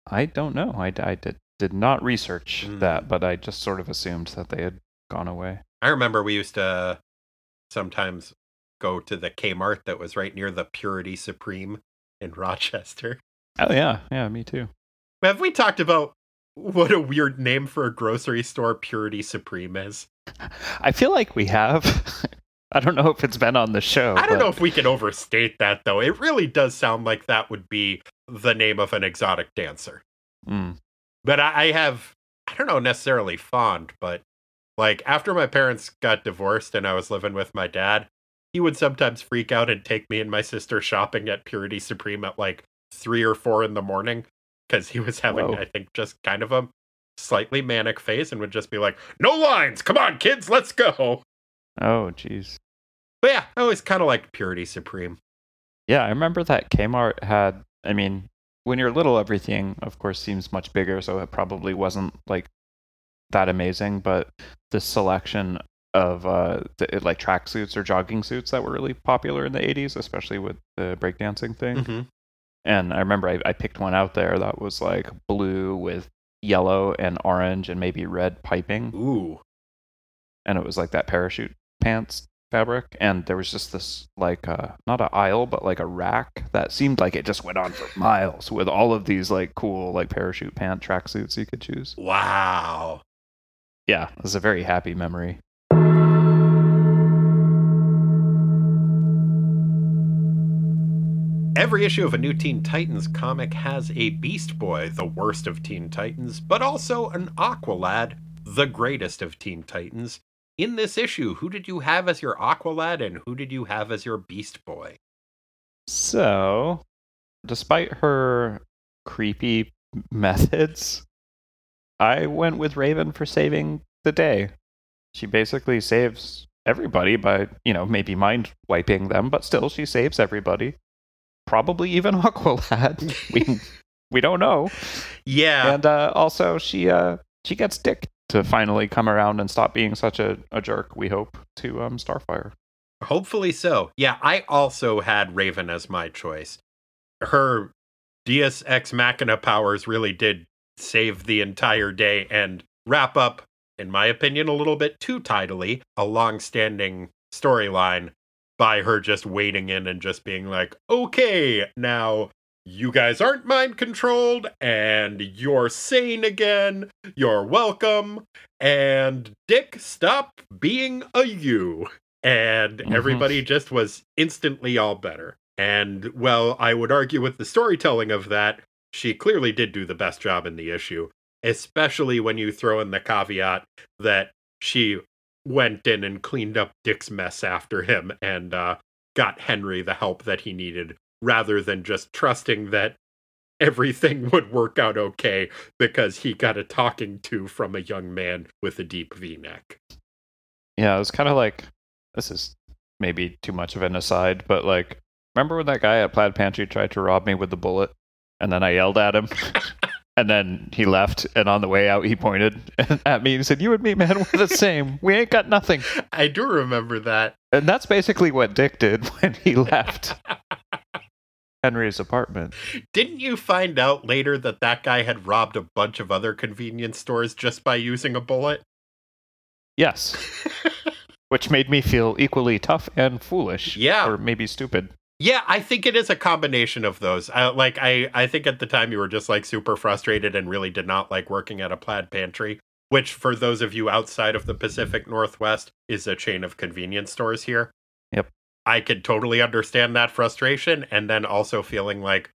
I don't know. I, I did did not research Mm. that, but I just sort of assumed that they had gone away. I remember we used to sometimes go to the Kmart that was right near the Purity Supreme in Rochester. Oh yeah, yeah, me too. Have we talked about what a weird name for a grocery store Purity Supreme is? I feel like we have. I don't know if it's been on the show. I don't but- know if we can overstate that though. It really does sound like that would be the name of an exotic dancer. Mm. But I, I have, I don't know necessarily fond, but like after my parents got divorced and I was living with my dad, he would sometimes freak out and take me and my sister shopping at Purity Supreme at like three or four in the morning because he was having, Whoa. I think, just kind of a slightly manic face and would just be like, "No lines, come on, kids, let's go." Oh, jeez. But yeah, I always kind of liked Purity Supreme. Yeah, I remember that Kmart had. I mean, when you're little, everything, of course, seems much bigger, so it probably wasn't like that amazing. But the selection of uh, the, like tracksuits or jogging suits that were really popular in the '80s, especially with the breakdancing thing. Mm-hmm. And I remember I, I picked one out there that was like blue with yellow and orange and maybe red piping, Ooh, and it was like that parachute pants fabric. And there was just this like uh not a aisle but like a rack that seemed like it just went on for miles with all of these like cool like parachute pant tracksuits you could choose. Wow. yeah it was a very happy memory Every issue of a new Teen Titans comic has a Beast Boy, the worst of Teen Titans, but also an Aqualad, the greatest of Teen Titans. In this issue, who did you have as your Aqualad and who did you have as your Beast Boy? so despite her creepy methods i went with raven for saving the day she basically saves everybody by you know maybe mind wiping them but still she saves everybody probably even aqualad we we don't know Yeah, and uh, also she uh she gets dick to finally come around and stop being such a, a jerk we hope to um starfire hopefully so. Yeah, I also had Raven as my choice. Her Deus Ex Machina powers really did save the entire day and wrap up, in my opinion, a little bit too tidily, a long standing storyline by her just wading in and just being like, okay, now you guys aren't mind controlled and you're sane again. You're welcome. And Dick, stop being a you. And Mhm. everybody just was instantly all better. And well, I would argue with the storytelling of that, she clearly did do the best job in the issue, especially when you throw in the caveat that she went in and cleaned up Dick's mess after him and uh, got Henry the help that he needed, rather than just trusting that everything would work out okay because he got a talking to from a young man with a deep v neck. Yeah, it was kind of like this is maybe too much of an aside, but like, remember when that guy at Plaid Pantry tried to rob me with the bullet, and then I yelled at him, and then he left, and on the way out he pointed at me and said, "You and me, man, we're the same. We ain't got nothing." I do remember that. And that's basically what Dick did when he left Henry's apartment. Didn't you find out later that that guy had robbed a bunch of other convenience stores just by using a bullet? Yes, which made me feel equally tough and foolish, Yeah. or maybe stupid. Yeah, I think it is a combination of those. I, like I, I think at the time you were just like super frustrated and really did not like working at a plaid pantry, which for those of you outside of the Pacific Northwest is a chain of convenience stores here. Yep. I could totally understand that frustration and then also feeling like,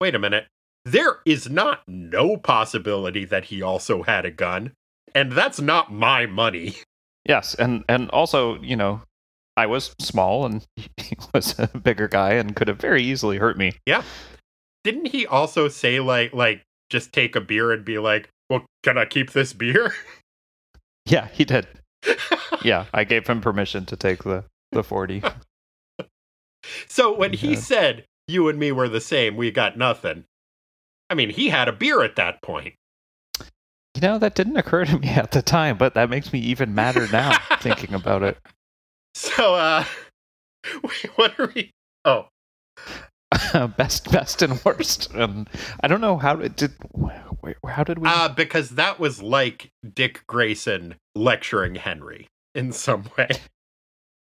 wait a minute, there is not no possibility that he also had a gun, and that's not my money. Yes, and and also, you know, I was small and he was a bigger guy and could have very easily hurt me. Yeah. Didn't he also say like like just take a beer and be like, "Well, can I keep this beer?" Yeah, he did. Yeah, I gave him permission to take the the 40. so when he Yeah. said you and me were the same, we got nothing. I mean, he had a beer at that point. You know, that didn't occur to me at the time, but that makes me even madder now thinking about it. So uh wait, what are we Oh, best best and worst. And I don't know how it did wait, how did we uh because that was like Dick Grayson lecturing Henry in some way.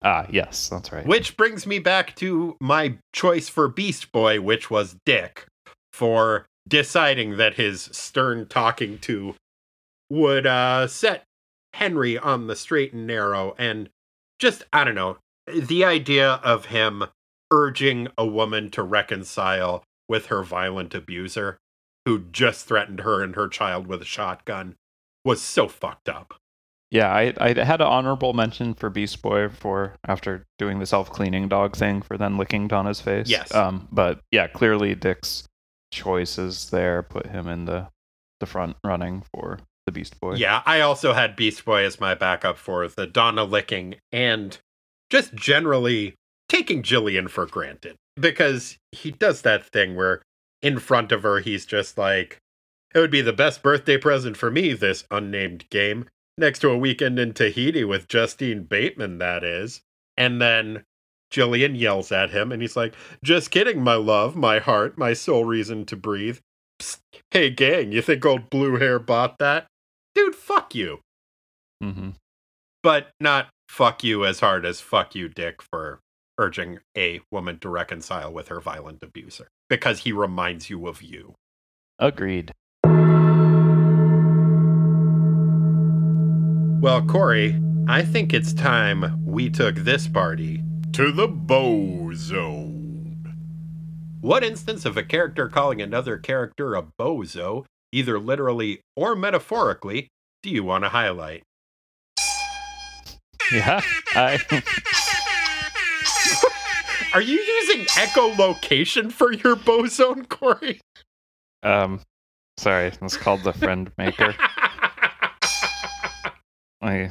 Ah, yes, that's right. Which brings me back to my choice for Beast Boy, which was Dick, for deciding that his stern talking to would uh, set Henry on the straight and narrow. And just, I don't know, the idea of him urging a woman to reconcile with her violent abuser. who just threatened her and her child with a shotgun was so fucked up. Yeah, I I had an honorable mention for Beast Boy for after doing the self cleaning dog thing for then licking Donna's face. Yes. Um, but yeah, clearly Dick's choices there put him in the the front running for the Beast Boy. Yeah, I also had Beast Boy as my backup for the Donna licking and just generally taking Jillian for granted because he does that thing where in front of her he's just like it would be the best birthday present for me this unnamed game next to a weekend in Tahiti with Justine Bateman that is. And then Jillian yells at him and he's like just kidding my love my heart my sole reason to breathe. Hey gang you think old blue hair bought that fuck you hmm but not fuck you as hard as fuck you, Dick, for urging a woman to reconcile with her violent abuser because he reminds you of you. Agreed. Well, Corey, I think it's time we took this party to the Bozone. What instance of a character calling another character a bozo, either literally or metaphorically, do you want to highlight? Yeah. I Are you using echolocation for your bozone, Corey? um sorry, it's called the friend maker. I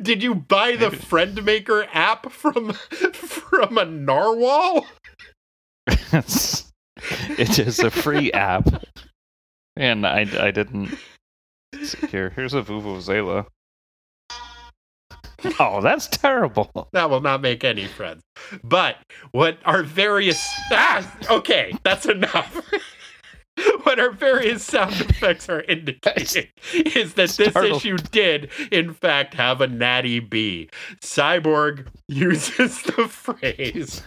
Did you buy the. Friend Maker app from from a narwhal? it's, it is a free app. And I, I didn't. Here, here's a Vuvuzela. Oh, that's terrible. That will not make any friends. But what our various ah, okay, that's enough. what our various sound effects are indicating is that this issue did, in fact, have a natty B. Cyborg uses the phrase.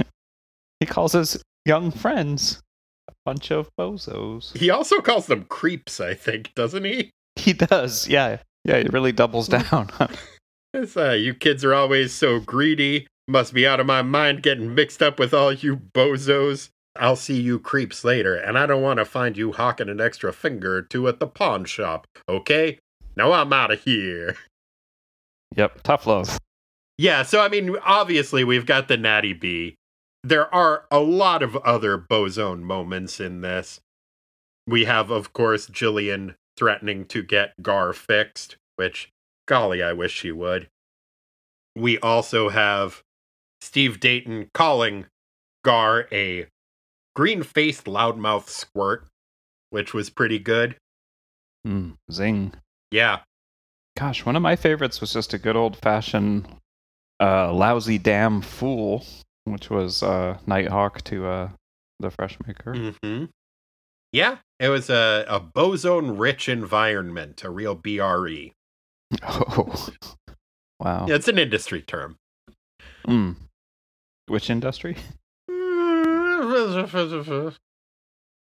He calls us young friends a bunch of bozos. He also calls them creeps, I think, doesn't he? He does, yeah. Yeah, he really doubles down. It's, uh, you kids are always so greedy. Must be out of my mind getting mixed up with all you bozos. I'll see you creeps later, and I don't want to find you hawking an extra finger or two at the pawn shop, okay? Now I'm out of here. yep, tough love. Yeah, so I mean, obviously, we've got the Natty B. There are a lot of other bozone moments in this. We have, of course, Jillian threatening to get Gar fixed, which, golly, I wish she would. We also have Steve Dayton calling Gar a green faced loudmouth squirt, which was pretty good. Mm, zing. Yeah, Gosh, one of my favorites was just a good old fashioned uh, lousy damn fool, which was uh, Nighthawk to uh, the Fresh Maker. Yeah, it was a, a bozone rich environment, a real BRE. Oh, wow. Yeah, it's an industry term. Mm. Which industry?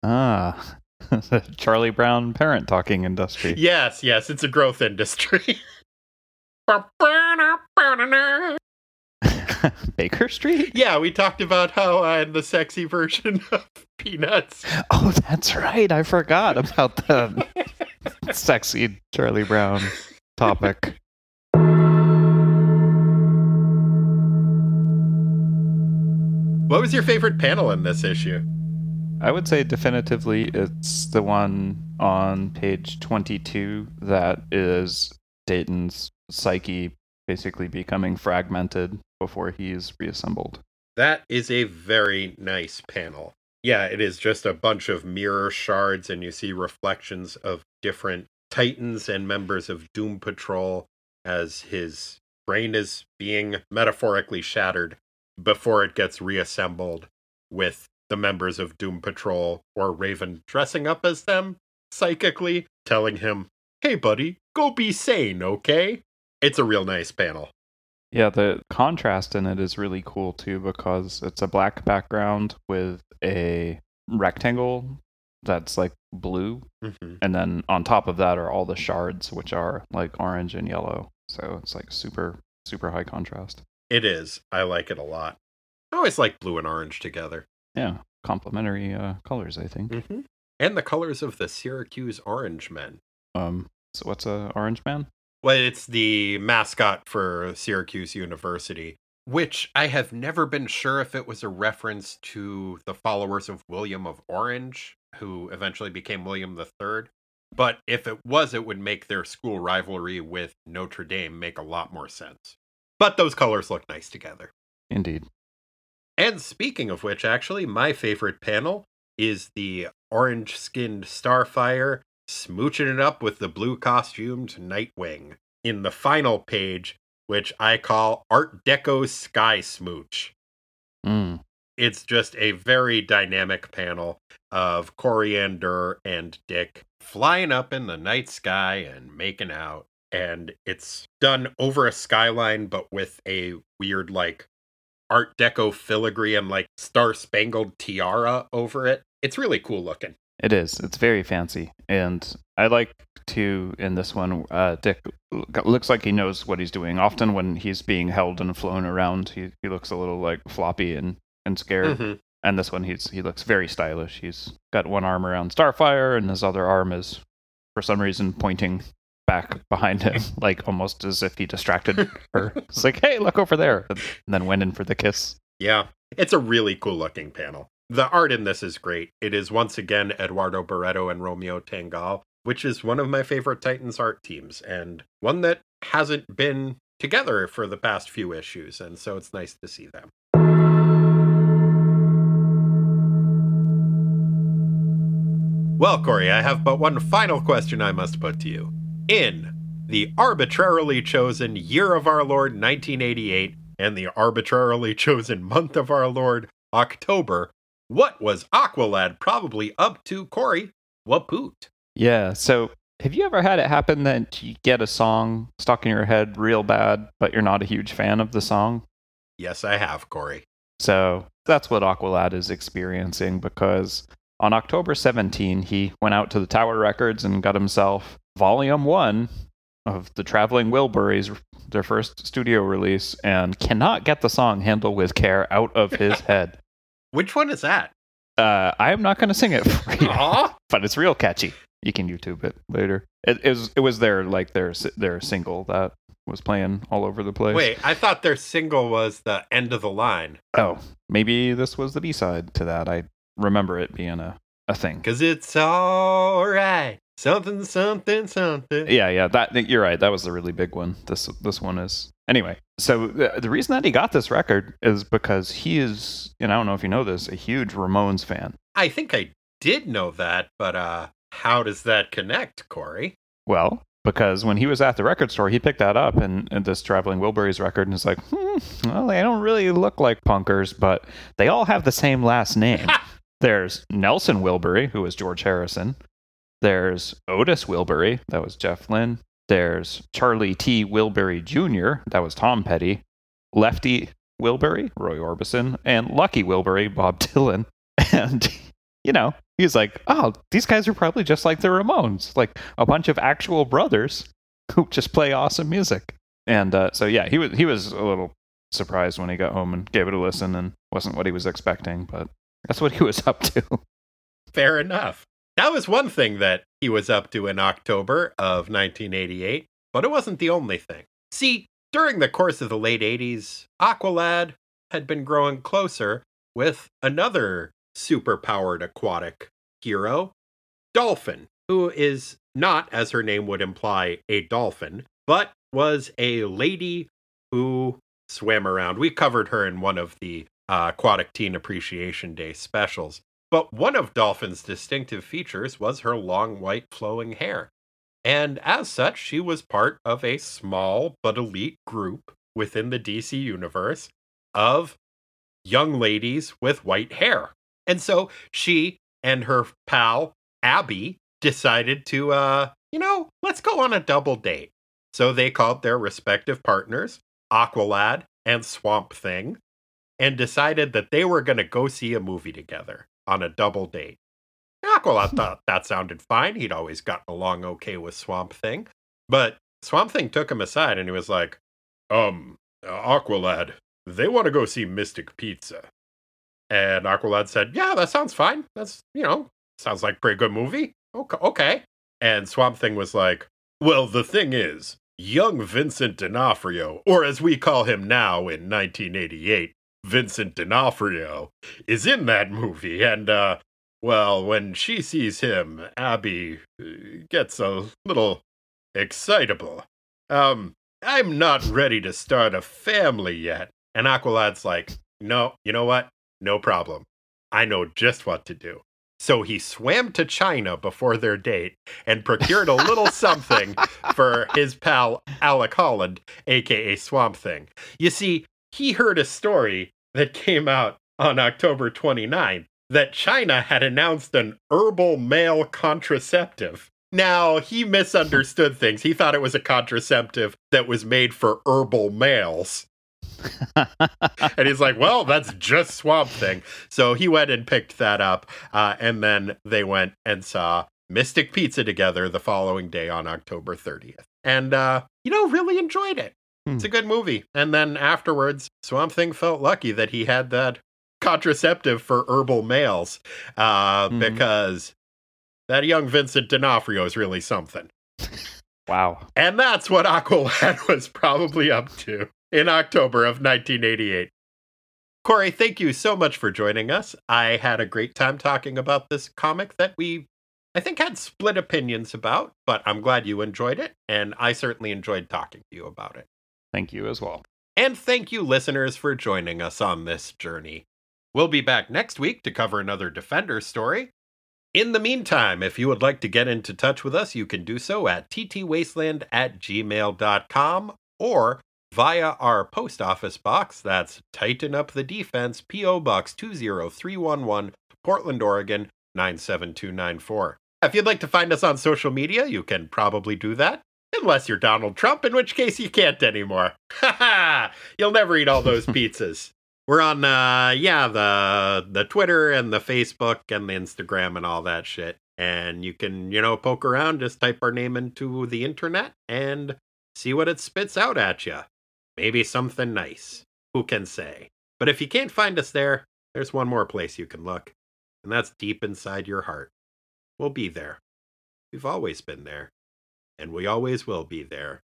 Ah, Charlie Brown parent talking industry. yes, yes, it's a growth industry. Baker Street? yeah, we talked about how uh, the sexy version of Peanuts. Oh, that's right. I forgot about the sexy Charlie Brown topic. What was your favorite panel in this issue? I would say definitively it's the one on page 22 that is Dayton's psyche basically becoming fragmented before he's reassembled. That is a very nice panel. Yeah, it is just a bunch of mirror shards, and you see reflections of different Titans and members of Doom Patrol as his brain is being metaphorically shattered before it gets reassembled with the members of Doom Patrol or Raven dressing up as them psychically, telling him, Hey, buddy, go be sane, okay? It's a real nice panel. Yeah, the contrast in it is really cool too because it's a black background with a rectangle that's like blue, hmm and then on top of that are all the shards, which are like orange and yellow. So it's like super, super high contrast. It is. I like it a lot. I always like blue and orange together. Yeah, complementary uh, colors, I think. Mm-hmm. and the colors of the Syracuse Orange Men. Um, so what's a orange man? Well, it's the mascot for Syracuse University, which I have never been sure if it was a reference to the followers of William of Orange, who eventually became William III. But if it was, it would make their school rivalry with Notre Dame make a lot more sense. But those colors look nice together. Indeed. And speaking of which, actually, my favorite panel is the orange skinned Starfire smooching it up with the blue costumed Nightwing in the final page, which I call Art Deco Sky Smooch. Mm. It's just a very dynamic panel of Koriand'r and Dick flying up in the night sky and making out. And it's done over a skyline, but with a weird, like, Art Deco filigree and, like, star spangled tiara over it. It's really cool looking. It is. It's very fancy, and I like to in this one. Uh, Dick looks like he knows what he's doing. Often when he's being held and flown around, he he looks a little like floppy and and scared. Mhm. And this one, he's he looks very stylish. He's got one arm around Starfire, and his other arm is, for some reason, pointing back behind him, like almost as if he distracted her. It's like, hey, look over there, and then went in for the kiss. Yeah, it's a really cool looking panel. The art in this is great. It is once again Eduardo Barreto and Romeo Tangal, which is one of my favorite Titans art teams, and one that hasn't been together for the past few issues, and so it's nice to see them. Well, Corey, I have but one final question I must put to you. In the arbitrarily chosen year of our Lord 1988 and the arbitrarily chosen month of our Lord October, what was Aqualad probably up to, Corey? Wapoot. Yeah. So, have you ever had it happen that you get a song stuck in your head real bad, but you're not a huge fan of the song? Yes, I have, Corey. So that's what Aqualad is experiencing because on October 17, he went out to the Tower Records and got himself Volume 1 of the Traveling Wilburys, their first studio release, and cannot get the song Handle with Care out of his head. Which one is that? Uh, I am not going to sing it for you, but it's real catchy. You can YouTube it later. It, it was it was their like their their single that was playing all over the place. Wait, I thought their single was the end of the line. Oh, maybe this was the B side to that. I remember it being a, a thing. Cause it's alright. Something, something, something. Yeah, yeah, that you're right. That was the really big one. This this one is anyway. So the, the reason that he got this record is because he is, and I don't know if you know this, a huge Ramones fan. I think I did know that, but uh how does that connect, Corey? Well, because when he was at the record store, he picked that up and, and this Traveling Wilburys record, and it's like, hmm, well, they don't really look like punkers, but they all have the same last name. There's Nelson Wilbury, who was George Harrison. There's Otis Wilbury, that was Jeff Lynne. There's Charlie T. Wilbury Jr., that was Tom Petty. Lefty Wilbury, Roy Orbison, and Lucky Wilbury, Bob Dylan. And, you know, he's like, oh, these guys are probably just like the Ramones, like a bunch of actual brothers who just play awesome music. And uh, so, yeah, he was he was a little surprised when he got home and gave it a listen, and wasn't what he was expecting, but that's what he was up to. Fair enough. That was one thing that he was up to in October of 1988, but it wasn't the only thing. See, during the course of the late 80s, Aqualad had been growing closer with another superpowered aquatic hero, Dolphin, who is not, as her name would imply, a dolphin, but was a lady who swam around. We covered her in one of the uh, Aquatic Teen Appreciation Day specials. But one of Dolphin's distinctive features was her long white flowing hair. And as such, she was part of a small but elite group within the DC universe of young ladies with white hair. And so she and her pal, Abby, decided to, uh, you know, let's go on a double date. So they called their respective partners, Aqualad and Swamp Thing, and decided that they were going to go see a movie together on a double date. Aqualad thought that sounded fine. He'd always gotten along okay with Swamp Thing. But Swamp Thing took him aside and he was like, Um, Aqualad, they want to go see Mystic Pizza. And Aqualad said, Yeah, that sounds fine. That's, you know, sounds like a pretty good movie. Okay, okay. And Swamp Thing was like, well, the thing is, young Vincent D'Onofrio, or as we call him now in 1988, Vincent D'Onofrio, is in that movie. And, uh, well, when she sees him, Abby uh, gets a little excitable. Um, I'm not ready to start a family yet. And Aqualad's like, no, you know what? No problem. I know just what to do. So he swam to China before their date and procured a little something for his pal Alec Holland, aka Swamp Thing. You see, he heard a story that came out on October 29th that China had announced an herbal male contraceptive. Now, he misunderstood things. He thought it was a contraceptive that was made for herbal males. and he's like, well, that's just Swamp Thing. So he went and picked that up. Uh, and then they went and saw Mystic Pizza together the following day on October 30th. And, uh, you know, really enjoyed it. It's a good movie. And then afterwards, Swamp Thing felt lucky that he had that contraceptive for herbal males uh, Mhm. because that young Vincent D'Onofrio is really something. Wow. And that's what Aqualad was probably up to in October of 1988. Corey, thank you so much for joining us. I had a great time talking about this comic that we, I think, had split opinions about, but I'm glad you enjoyed it, and I certainly enjoyed talking to you about it. Thank you as well. And thank you, listeners, for joining us on this journey. We'll be back next week to cover another Defender story. In the meantime, if you would like to get into touch with us, you can do so at ttwasteland at gmail.com or via our post office box. That's Tighten Up the Defense, P.O. Box 20311, Portland, Oregon 97294. If you'd like to find us on social media, you can probably do that. Unless you're Donald Trump, in which case you can't anymore. Ha ha! You'll never eat all those pizzas. We're on uh yeah, the the Twitter and the Facebook and the Instagram and all that shit. And you can, you know, poke around, just type our name into the internet and see what it spits out at you. Maybe something nice. Who can say? But if you can't find us there, there's one more place you can look. And that's deep inside your heart. We'll be there. We've always been there and we always will be there.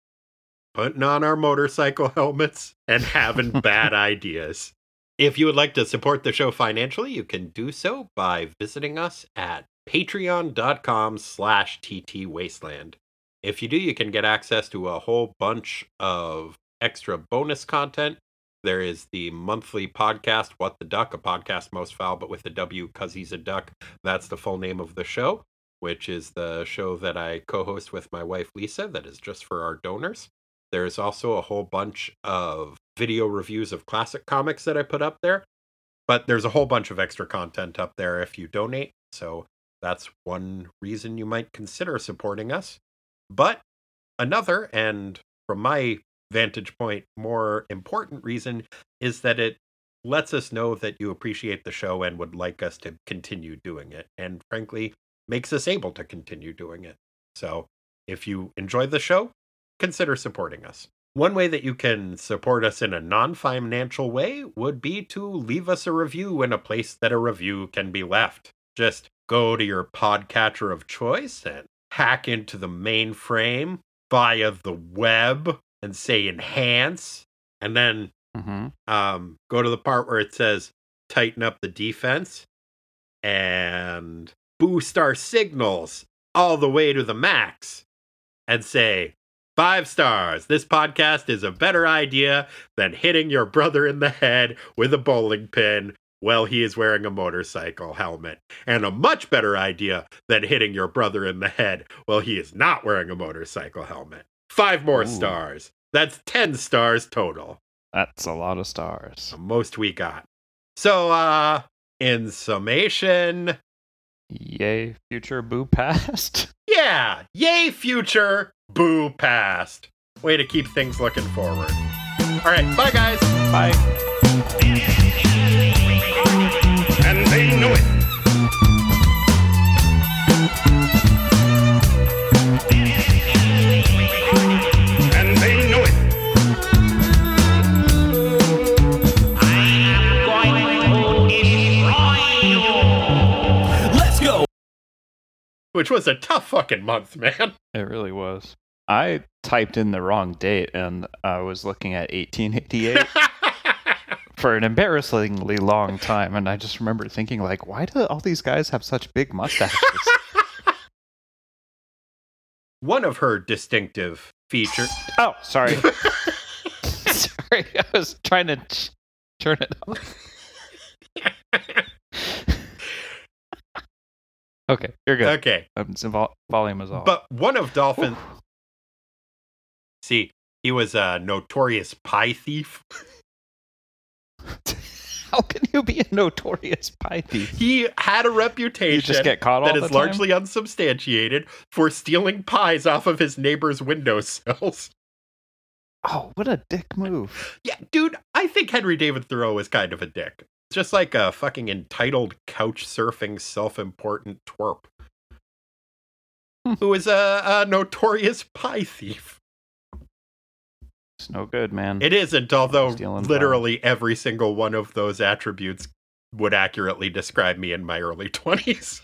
Putting on our motorcycle helmets and having bad ideas. If you would like to support the show financially, you can do so by visiting us at patreon.com slash ttwasteland. If you do, you can get access to a whole bunch of extra bonus content. There is the monthly podcast, What the Duck, a podcast most foul, but with a W because he's a duck. That's the full name of the show which is the show that I co host with my wife Lisa, that is just for our donors. There's also a whole bunch of video reviews of classic comics that I put up there, but there's a whole bunch of extra content up there if you donate. So that's one reason you might consider supporting us. But another, and from my vantage point, more important reason is that it lets us know that you appreciate the show and would like us to continue doing it. And frankly, makes us able to continue doing it. So if you enjoy the show, consider supporting us. One way that you can support us in a non financial way would be to leave us a review in a place that a review can be left. Just go to your podcatcher of choice and hack into the mainframe via the web and say enhance, and then hmm um, go to the part where it says tighten up the defense and boost our signals all the way to the max and say five stars. This podcast is a better idea than hitting your brother in the head with a bowling pin while he is wearing a motorcycle helmet, and a much better idea than hitting your brother in the head while he is not wearing a motorcycle helmet. Five more Ooh. stars. That's 10 stars total That's a lot of stars. the most we got. So, uh, in summation, Yay, future boo past. yeah, yay future, boo past. Way to keep things looking forward. All right, bye guys. Bye. Which was a tough fucking month, man. It really was. I typed in the wrong date and I was looking at 1888 for an embarrassingly long time. And I just remember thinking, like, why do all these guys have such big mustaches? One of her distinctive features. oh, sorry. sorry. I was trying to ch- turn it off. Okay, you're good. Okay, Um, vol- volume is off. but one of Dolphin. See, he was a notorious pie thief. How can you be a notorious pie thief? He had a reputation You just get caught that is largely unsubstantiated for stealing pies off of his neighbor's windowsills. Oh, what a dick move. Yeah, dude, I think Henry David Thoreau is kind of a dick. Just like a fucking entitled couch surfing self important twerp. Who is a, a notorious pie thief. It's no good, man. It isn't, although literally every single one of those attributes would accurately describe me in my early 20s.